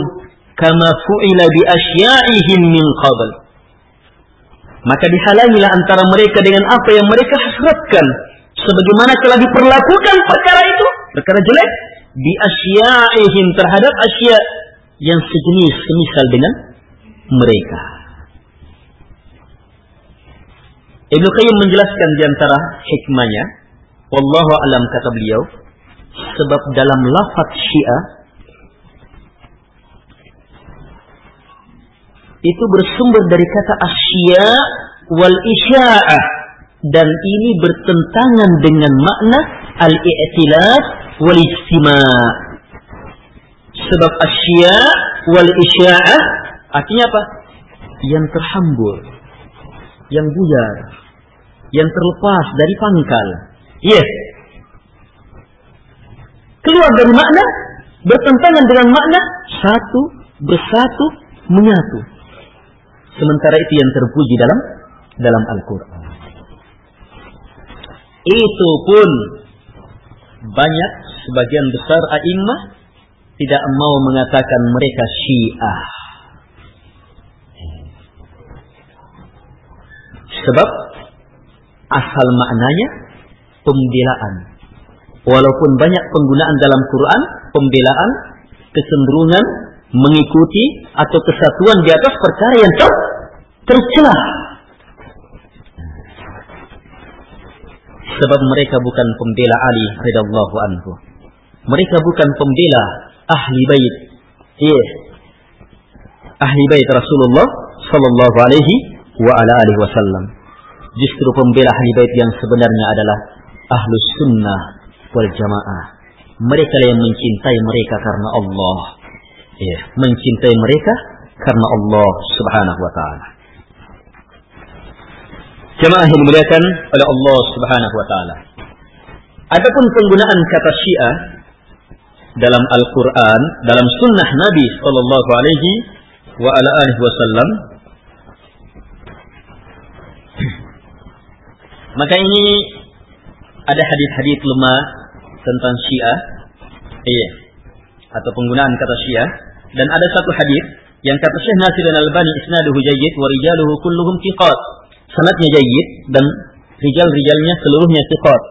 kama fu'ila bi asya'ihim min qabl. Maka dihalangilah antara mereka dengan apa yang mereka hasratkan sebagaimana telah diperlakukan perkara itu perkara jelek di asya'ihim terhadap asya yang sejenis semisal dengan mereka. Ibnu Qayyim menjelaskan di antara hikmahnya, wallahu alam kata beliau, sebab dalam lafaz Syiah itu bersumber dari kata asya wal isya'ah dan ini bertentangan dengan makna al-i'tilaf wal istima' sebab asya wal isya'ah artinya apa? Yang terhambur yang buyar yang terlepas dari pangkal. Yes. Keluar dari makna bertentangan dengan makna satu bersatu menyatu. Sementara itu yang terpuji dalam dalam Al-Qur'an. Itu pun banyak sebagian besar a'immah tidak mau mengatakan mereka Syiah. Sebab asal maknanya pembelaan. Walaupun banyak penggunaan dalam Quran, pembelaan, kecenderungan mengikuti atau kesatuan di atas perkara yang ter tercela. Sebab mereka bukan pembela Ali radhiyallahu anhu. Mereka bukan pembela ahli bait. Iya. Ahli bait Rasulullah sallallahu alaihi wa ala alihi wasallam. Justru pembela ahli bait yang sebenarnya adalah ahlus sunnah wal jamaah. Mereka yang mencintai mereka karena Allah. Iya, mencintai mereka karena Allah Subhanahu wa taala. Jemaah yang dimuliakan oleh Allah Subhanahu wa taala. Adapun penggunaan kata Syiah dalam Al-Qur'an, dalam sunnah Nabi sallallahu alaihi wa ala alihi wasallam maka ini ada hadis-hadis lemah tentang Syiah. Iya. Atau penggunaan kata Syiah dan ada satu hadis yang kata Syekh Nasir Al-Albani isnaduhu jayyid wa rijaluhu kulluhum thiqat. Sanadnya jayyid dan rijal-rijalnya seluruhnya thiqat.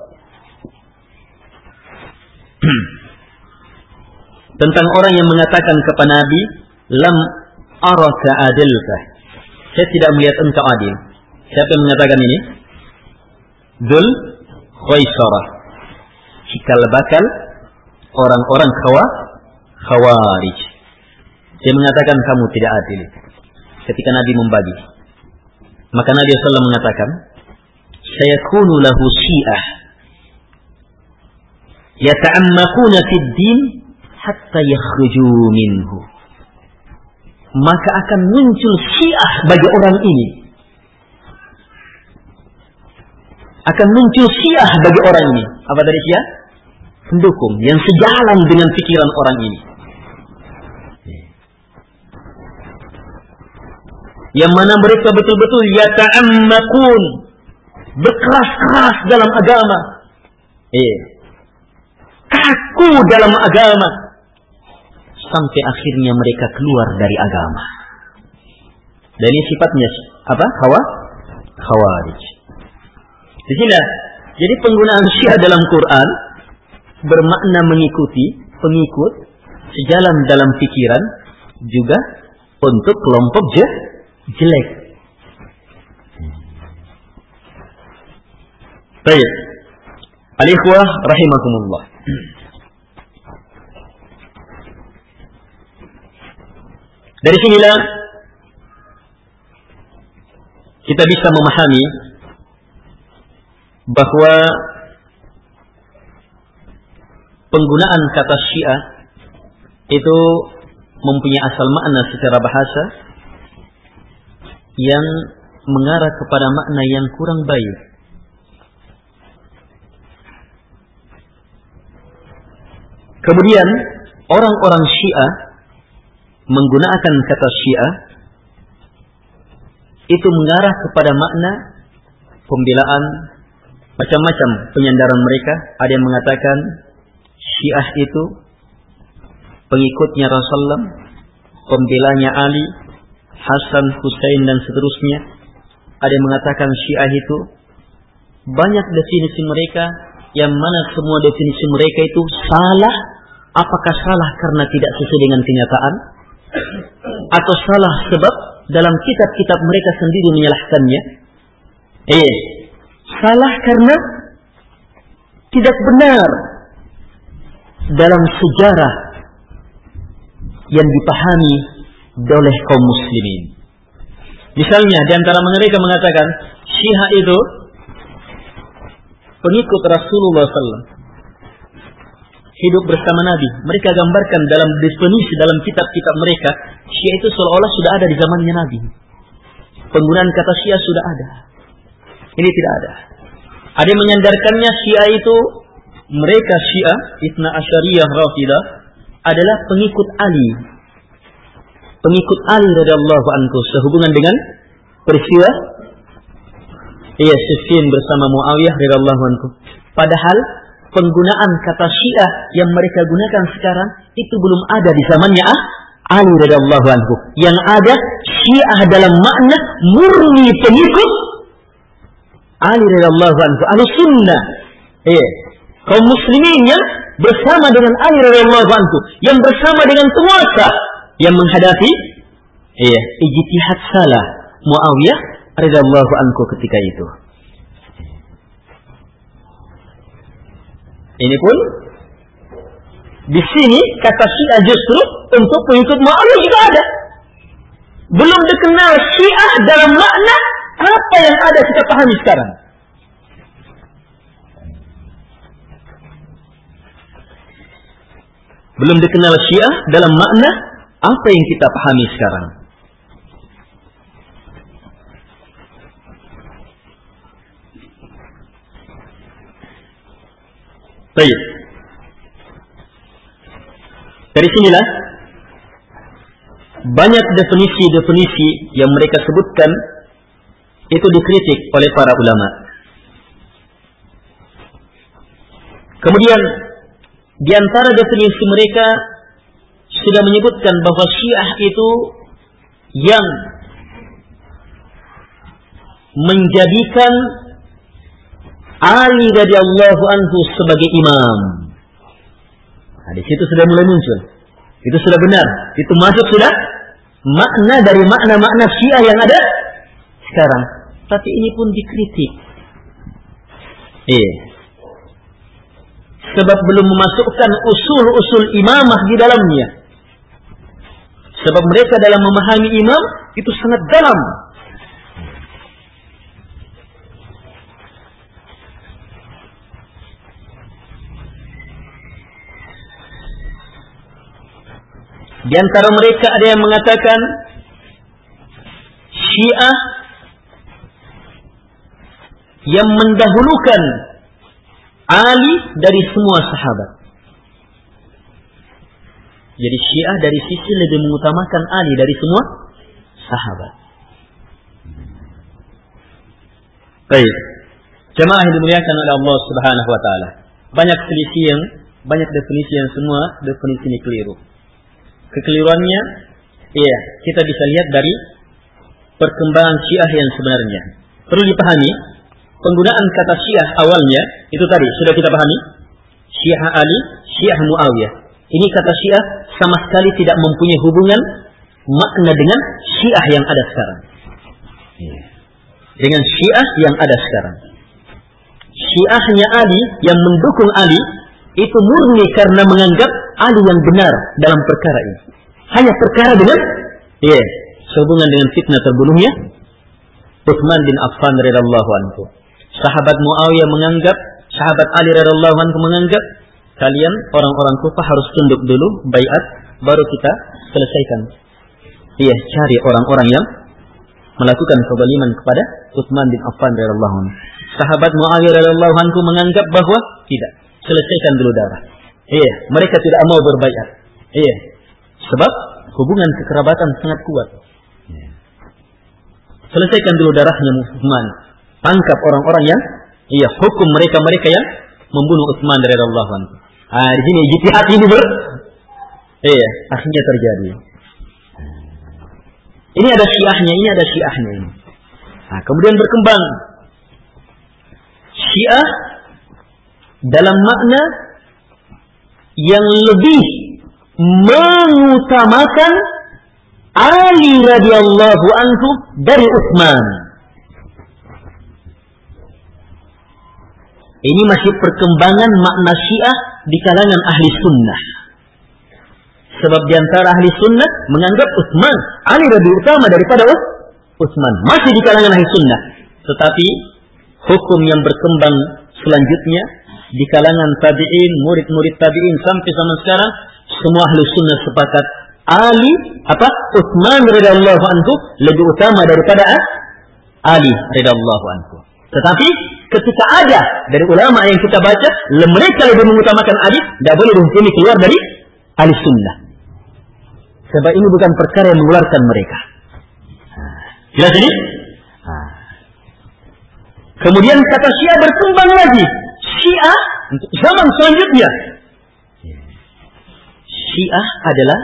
Tentang orang yang mengatakan kepada Nabi, "Lam araka adilka." Saya tidak melihat engkau adil. Siapa yang mengatakan ini? Dul. Cikal bakal orang-orang khawa, khawarij. Dia mengatakan kamu tidak adil. Ketika Nabi membagi. Maka Nabi SAW mengatakan, saya kunu lahu syi'ah. Yata'ammakuna fid din hatta yakhruju minhu. Maka akan muncul syiah bagi orang ini. Akan muncul syiah bagi orang ini. Apa tadi syiah? Pendukung yang sejalan dengan pikiran orang ini. Yang mana mereka betul-betul yata'ammakun. Berkeras-keras dalam agama. Eh. Kaku dalam agama. Sampai akhirnya mereka keluar dari agama. Dan ini sifatnya apa? Hawa? Khawarij. Di sini jadi penggunaan syiah dalam Quran bermakna mengikuti, pengikut, sejalan dalam pikiran, juga untuk kelompok je, jelek. Baik. Al-ikhwah rahimakumullah. Dari sinilah kita bisa memahami bahwa penggunaan kata Syiah itu mempunyai asal makna secara bahasa yang mengarah kepada makna yang kurang baik. Kemudian orang-orang Syiah menggunakan kata Syiah itu mengarah kepada makna pembelaan macam-macam penyandaran mereka. Ada yang mengatakan Syiah itu pengikutnya Rasulullah, pembelanya Ali, Hasan, Hussein dan seterusnya. Ada yang mengatakan Syiah itu banyak definisi mereka yang mana semua definisi mereka itu salah. Apakah salah karena tidak sesuai dengan kenyataan? Atau salah sebab dalam kitab-kitab mereka sendiri menyalahkannya? Eh, salah karena tidak benar dalam sejarah yang dipahami oleh kaum muslimin. Misalnya di antara mereka mengatakan Syiah itu pengikut Rasulullah SAW hidup bersama Nabi. Mereka gambarkan dalam definisi dalam kitab-kitab mereka Syiah itu seolah-olah sudah ada di zamannya Nabi. Penggunaan kata Syiah sudah ada. Ini tidak ada. Ada yang menyandarkannya Syiah itu mereka Syiah Itna Asyariyah Rafidah adalah pengikut Ali. Pengikut Ali radhiyallahu anhu sehubungan dengan peristiwa Iya Siffin bersama Muawiyah radhiyallahu anhu. Padahal penggunaan kata Syiah yang mereka gunakan sekarang itu belum ada di zamannya ah, Ali radhiyallahu anhu. Yang ada Syiah dalam makna murni pengikut Ali radhiyallahu anhu, ahli sunnah. Iya. Kaum muslimin yang bersama dengan Ali radhiyallahu anhu, yang bersama dengan penguasa yang menghadapi iya, ijtihad salah Muawiyah radhiyallahu anhu ketika itu. Ini pun di sini kata Syiah justru untuk pengikut Muawiyah juga ada. Belum dikenal Syiah dalam makna apa yang ada kita pahami sekarang. Belum dikenal Syiah dalam makna apa yang kita pahami sekarang. Baik. Dari sinilah banyak definisi-definisi yang mereka sebutkan itu dikritik oleh para ulama. Kemudian di antara definisi mereka sudah menyebutkan bahwa Syiah itu yang menjadikan Ali radhiyallahu anhu sebagai imam. Nah, di situ sudah mulai muncul. Itu sudah benar. Itu masuk sudah makna dari makna-makna Syiah yang ada sekarang. Tapi ini pun dikritik. Iya. Sebab belum memasukkan usul-usul imamah di dalamnya. Sebab mereka dalam memahami imam itu sangat dalam. Di antara mereka ada yang mengatakan Syiah yang mendahulukan Ali dari semua sahabat. Jadi Syiah dari sisi lebih mengutamakan Ali dari semua sahabat. Baik. Jemaah yang dimuliakan oleh Allah Subhanahu wa taala. Banyak selisih yang banyak definisi yang semua definisi ini keliru. Kekeliruannya iya, kita bisa lihat dari perkembangan Syiah yang sebenarnya. Perlu dipahami penggunaan kata Syiah awalnya itu tadi sudah kita pahami. Syiah Ali, Syiah Muawiyah. Ini kata Syiah sama sekali tidak mempunyai hubungan makna dengan Syiah yang ada sekarang. Iya. Dengan Syiah yang ada sekarang. Syiahnya Ali yang mendukung Ali itu murni karena menganggap Ali yang benar dalam perkara ini. Hanya perkara dengan ya, yeah, sehubungan dengan fitnah terbunuhnya Uthman bin Affan radhiyallahu anhu. Sahabat Muawiyah menganggap, sahabat Ali radhiyallahu anhu menganggap kalian orang-orang Kufah harus tunduk dulu baiat baru kita selesaikan. Iya, cari orang-orang yang melakukan kezaliman kepada Utsman bin Affan radhiyallahu anhu. Sahabat Muawiyah radhiyallahu anhu menganggap bahwa tidak, selesaikan dulu darah. Iya, mereka tidak mau berbaikat. Iya. Sebab hubungan kekerabatan sangat kuat. Selesaikan dulu darahnya Utsman. Tangkap orang-orang yang iya hukum mereka-mereka yang membunuh Utsman radhiyallahu anhu. Ah, di sini jihad ini ber Iya, akhirnya terjadi. Ini ada syiahnya, ini ada syiahnya ini. Nah, kemudian berkembang syiah dalam makna yang lebih mengutamakan Ali radhiyallahu anhu dari Utsman. Ini masih perkembangan makna Syiah di kalangan ahli sunnah. Sebab di antara ahli sunnah menganggap Utsman Ali lebih utama daripada Utsman. Masih di kalangan ahli sunnah. Tetapi hukum yang berkembang selanjutnya di kalangan tabi'in, murid-murid tabi'in sampai zaman sekarang semua ahli sunnah sepakat Ali apa Utsman radhiyallahu anhu lebih utama daripada Ali radhiyallahu anhu. Tetapi ketika ada dari ulama yang kita baca, mereka lebih mengutamakan Ali, tidak boleh dihukumi keluar dari ahli sunnah. Sebab ini bukan perkara yang mengeluarkan mereka. Jelas ini? Kemudian kata Syiah berkembang lagi. Syiah untuk zaman selanjutnya. Syiah adalah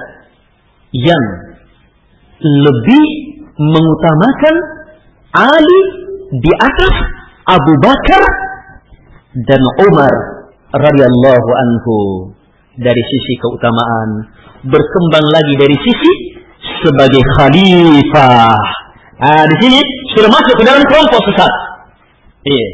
yang lebih mengutamakan Ali di atas Abu Bakar dan Umar radhiyallahu anhu dari sisi keutamaan berkembang lagi dari sisi sebagai khalifah. Ah di sini sudah masuk ke dalam kelompok sesat. Iya.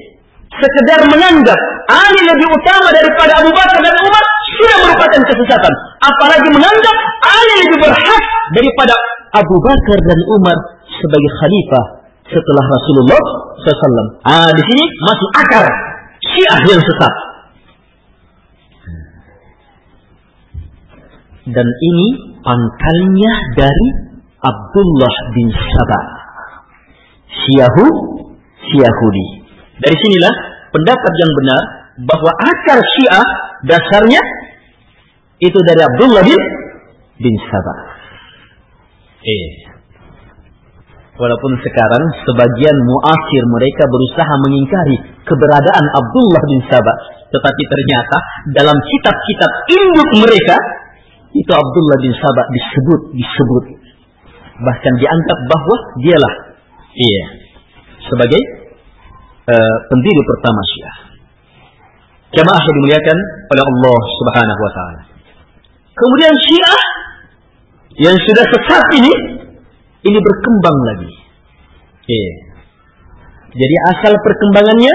Sekedar menganggap Ali lebih utama daripada Abu Bakar dan Umar sudah merupakan kesesatan. Apalagi menganggap Ali lebih berhak daripada Abu Bakar dan Umar sebagai khalifah setelah Rasulullah SAW. Ah, di sini masuk akar Syiah yang sesat. Dan ini pangkalnya dari Abdullah bin Sabah. Syiahu, Syiahudi. Dari sinilah pendapat yang benar bahwa akar Syiah dasarnya itu dari Abdullah bin bin Sabah. Eh. Walaupun sekarang sebagian muasir mereka berusaha mengingkari keberadaan Abdullah bin Sabah, tetapi ternyata dalam kitab-kitab induk mereka itu Abdullah bin Sabah disebut disebut bahkan dianggap bahwa dialah iya sebagai uh, pendiri pertama Syiah. Jamaah yang dimuliakan oleh Allah Subhanahu wa taala. Kemudian Syiah yang sudah sesat ini ini berkembang lagi. Iya. Jadi asal perkembangannya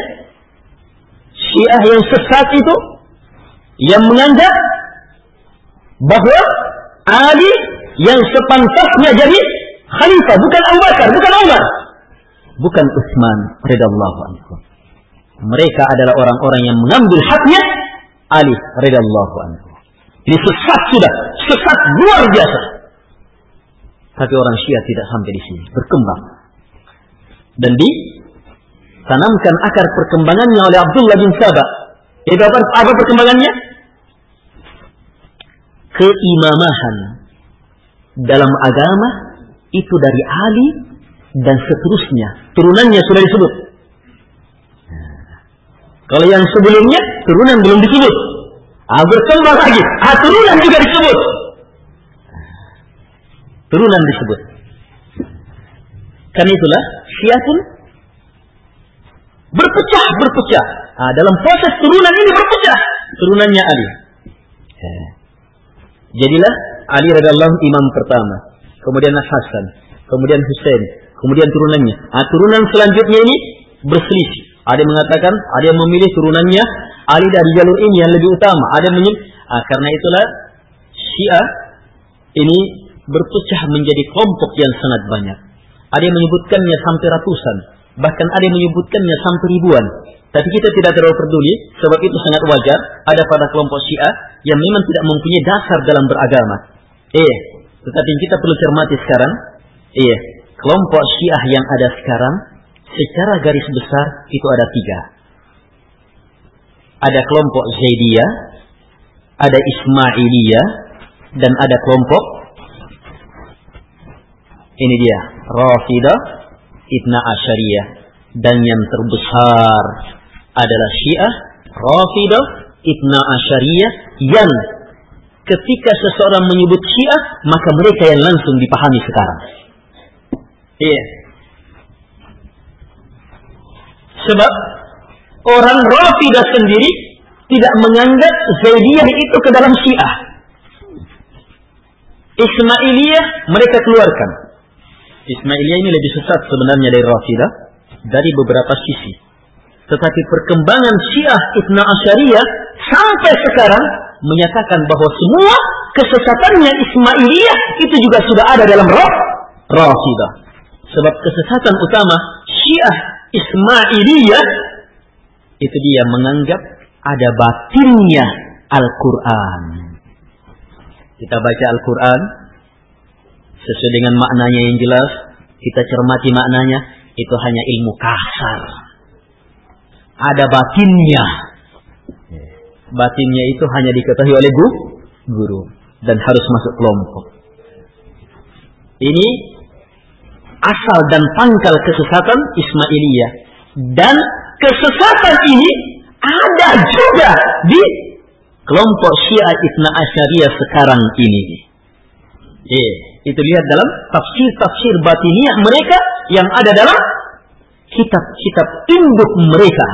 Syiah yang sesat itu yang menganggap bahwa Ali yang sepantasnya jadi khalifah bukan Abu Bakar, bukan Umar, bukan Utsman radhiyallahu anhu. Mereka adalah orang-orang yang mengambil haknya Ali radhiyallahu anhu. Ini sesat sudah, sesat luar biasa. Tapi orang Syiah tidak sampai di sini, berkembang. Dan ditanamkan akar perkembangannya oleh Abdullah bin Sabah. Itu apa, apa perkembangannya? Keimamahan dalam agama itu dari Ali dan seterusnya. Turunannya sudah disebut. Kalau yang sebelumnya, turunan belum disebut. Ah, berkembang lagi. Ah, turunan juga disebut. Turunan disebut. Karena itulah Syiah pun berpecah, berpecah. Ah, dalam proses turunan ini berpecah. Turunannya Ali. Jadilah Ali radhiallahu imam pertama. Kemudian Hasan. Kemudian Hussein. Kemudian turunannya. Ah, turunan selanjutnya ini berselisih. Ada yang mengatakan, ada yang memilih turunannya Ali dari jalur ini yang lebih utama. Ada yang menyebut, ah, karena itulah Syiah ini berpecah menjadi kelompok yang sangat banyak. Ada yang menyebutkannya sampai ratusan, bahkan ada yang menyebutkannya sampai ribuan. Tapi kita tidak terlalu peduli, sebab itu sangat wajar ada pada kelompok Syiah yang memang tidak mempunyai dasar dalam beragama. Eh, tetapi kita perlu cermati sekarang. Iya, kelompok Syiah yang ada sekarang secara garis besar itu ada tiga. Ada kelompok Zaidiyah, ada Ismailiyah, dan ada kelompok ini dia Rafidah Ibna Asyariyah dan yang terbesar adalah Syiah Rafidah Ibna Asyariyah yang ketika seseorang menyebut Syiah maka mereka yang langsung dipahami sekarang. Iya. Sebab orang Rafidah sendiri tidak menganggap Zaidiyah itu ke dalam Syiah. Ismailiyah mereka keluarkan. Ismailiyah ini lebih sesat sebenarnya dari Rafidah dari beberapa sisi. Tetapi perkembangan Syiah Ibn Asyariyah sampai sekarang menyatakan bahwa semua kesesatannya Ismailiyah itu juga sudah ada dalam roh Rafidah. Sebab kesesatan utama Syiah Ismailiyah itu dia menganggap ada batinnya Al-Quran. Kita baca Al-Quran sesuai dengan maknanya yang jelas, kita cermati maknanya, itu hanya ilmu kasar. Ada batinnya. Batinnya itu hanya diketahui oleh guru dan harus masuk kelompok. Ini asal dan pangkal kesesatan Ismailiyah dan kesesatan ini ada juga di kelompok Syiah Ibn Asyariyah sekarang ini. Eh, itu lihat dalam tafsir-tafsir batiniah mereka yang ada dalam kitab-kitab induk mereka.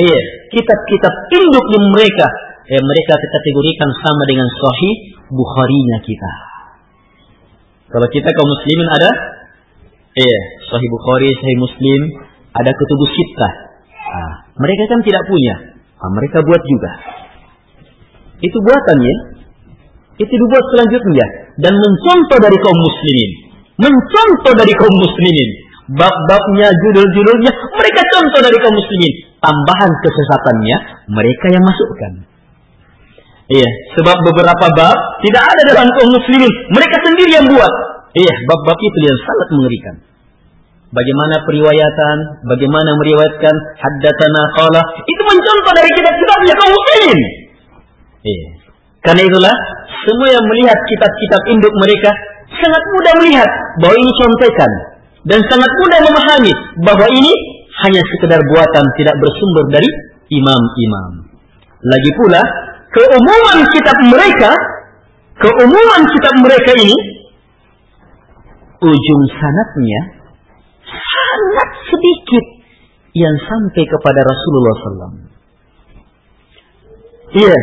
Eh, kitab-kitab induk mereka yang mereka kategorikan sama dengan Sahih Bukhari-nya kita. Kalau kita kaum muslimin ada eh Sahih Bukhari, Sahih Muslim, ada kutubus sittah. Nah, mereka kan tidak punya. Nah, mereka buat juga. Itu buatannya. Itu dibuat selanjutnya dan mencontoh dari kaum muslimin. Mencontoh dari kaum muslimin. Bab-babnya, judul-judulnya, mereka contoh dari kaum muslimin. Tambahan kesesatannya, mereka yang masukkan. Iya, sebab beberapa bab tidak ada dalam kaum muslimin. Mereka sendiri yang buat. Iya, bab-bab itu yang sangat mengerikan. Bagaimana periwayatan, bagaimana meriwayatkan haddatsana qala, itu mencontoh dari kitab-kitabnya kaum muslimin. Iya. Karena itulah semua yang melihat kitab-kitab induk mereka sangat mudah melihat bahwa ini contekan dan sangat mudah memahami bahwa ini hanya sekedar buatan tidak bersumber dari imam-imam. Lagi pula keumuman kitab mereka, keumuman kitab mereka ini ujung sanatnya sangat sedikit yang sampai kepada Rasulullah SAW. Iya,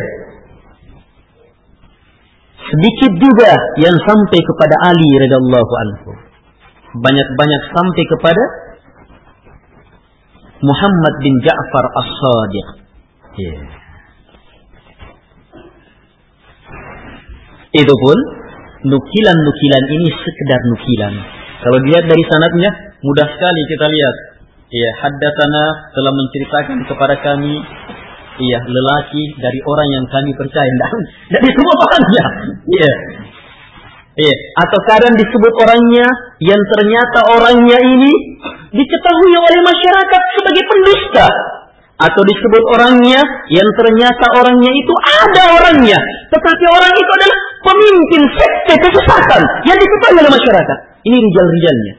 Sedikit juga yang sampai kepada Ali radhiyallahu anhu. Banyak-banyak sampai kepada Muhammad bin Ja'far As-Sadiq. Yeah. Itu pun nukilan-nukilan ini sekedar nukilan. Kalau dilihat dari sanatnya mudah sekali kita lihat. Ya, haddatsana telah menceritakan kepada kami iya lelaki dari orang yang kami percaya. Dan dari semua orangnya iya. Iya. Atau kadang disebut orangnya yang ternyata orangnya ini diketahui oleh masyarakat sebagai pendusta. Atau disebut orangnya yang ternyata orangnya itu ada orangnya. Tetapi orang itu adalah pemimpin sekte kesesatan yang diketahui oleh masyarakat. Ini rijal-rijalnya.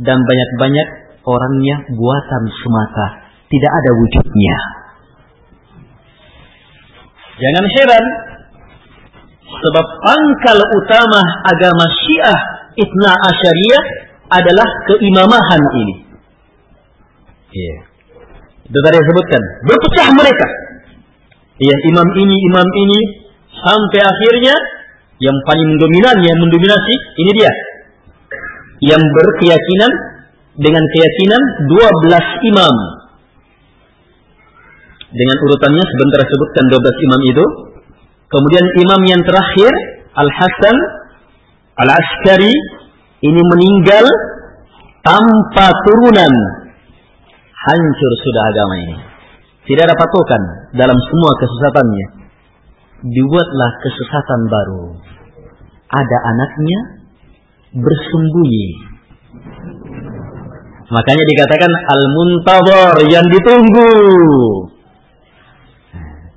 Dan banyak-banyak orangnya buatan semata. Tidak ada wujudnya Jangan heran sebab pangkal utama agama Syiah Itna Asyariyah adalah keimamahan ini. Iya. Itu tadi sebutkan. Berpecah mereka. Iya, imam ini, imam ini. Sampai akhirnya yang paling dominan, yang mendominasi, ini dia. Yang berkeyakinan dengan keyakinan 12 imam dengan urutannya sebentar sebutkan 12 imam itu. Kemudian imam yang terakhir Al Hasan Al Askari ini meninggal tanpa turunan. Hancur sudah agama ini. Tidak ada patokan dalam semua kesesatannya. Dibuatlah kesesatan baru. Ada anaknya bersembunyi Makanya dikatakan al-muntazar yang ditunggu.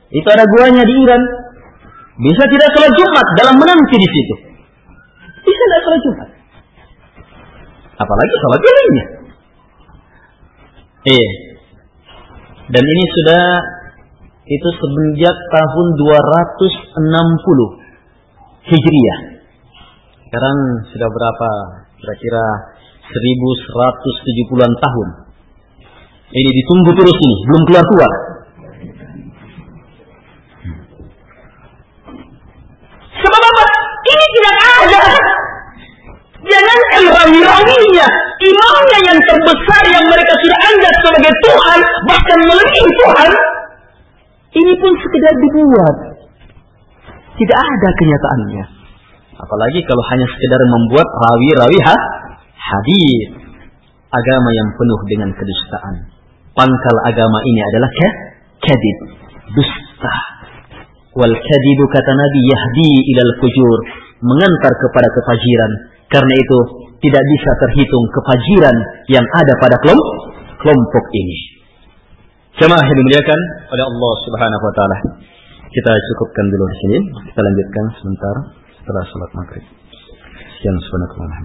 Itu ada guanya di Iran. Bisa tidak sholat Jumat dalam menanti di situ. Bisa tidak sholat Jumat. Apalagi sholat lainnya. Eh. Dan ini sudah itu semenjak tahun 260 Hijriah. Sekarang sudah berapa? Kira-kira 1170-an tahun. Ini ditunggu terus ini, belum keluar-keluar. Sebab apa? Ini tidak ada. Jangan rawi-rawinya, imamnya yang terbesar yang mereka sudah anggap sebagai Tuhan, bahkan melebihi Tuhan. Ini pun sekedar dibuat. Tidak ada kenyataannya. Apalagi kalau hanya sekedar membuat rawi-rawi ha? hadis. Agama yang penuh dengan kedustaan. Pangkal agama ini adalah ke kadib, dusta. Wal kadibu kata Nabi yahdi ilal fujur, mengantar kepada kefajiran. Karena itu tidak bisa terhitung kefajiran yang ada pada kelompok, kelompok ini. Jemaah yang dimuliakan oleh Allah Subhanahu wa taala. Kita cukupkan dulu di sini. Kita lanjutkan sebentar setelah salat maghrib. Sekian subhanakallah.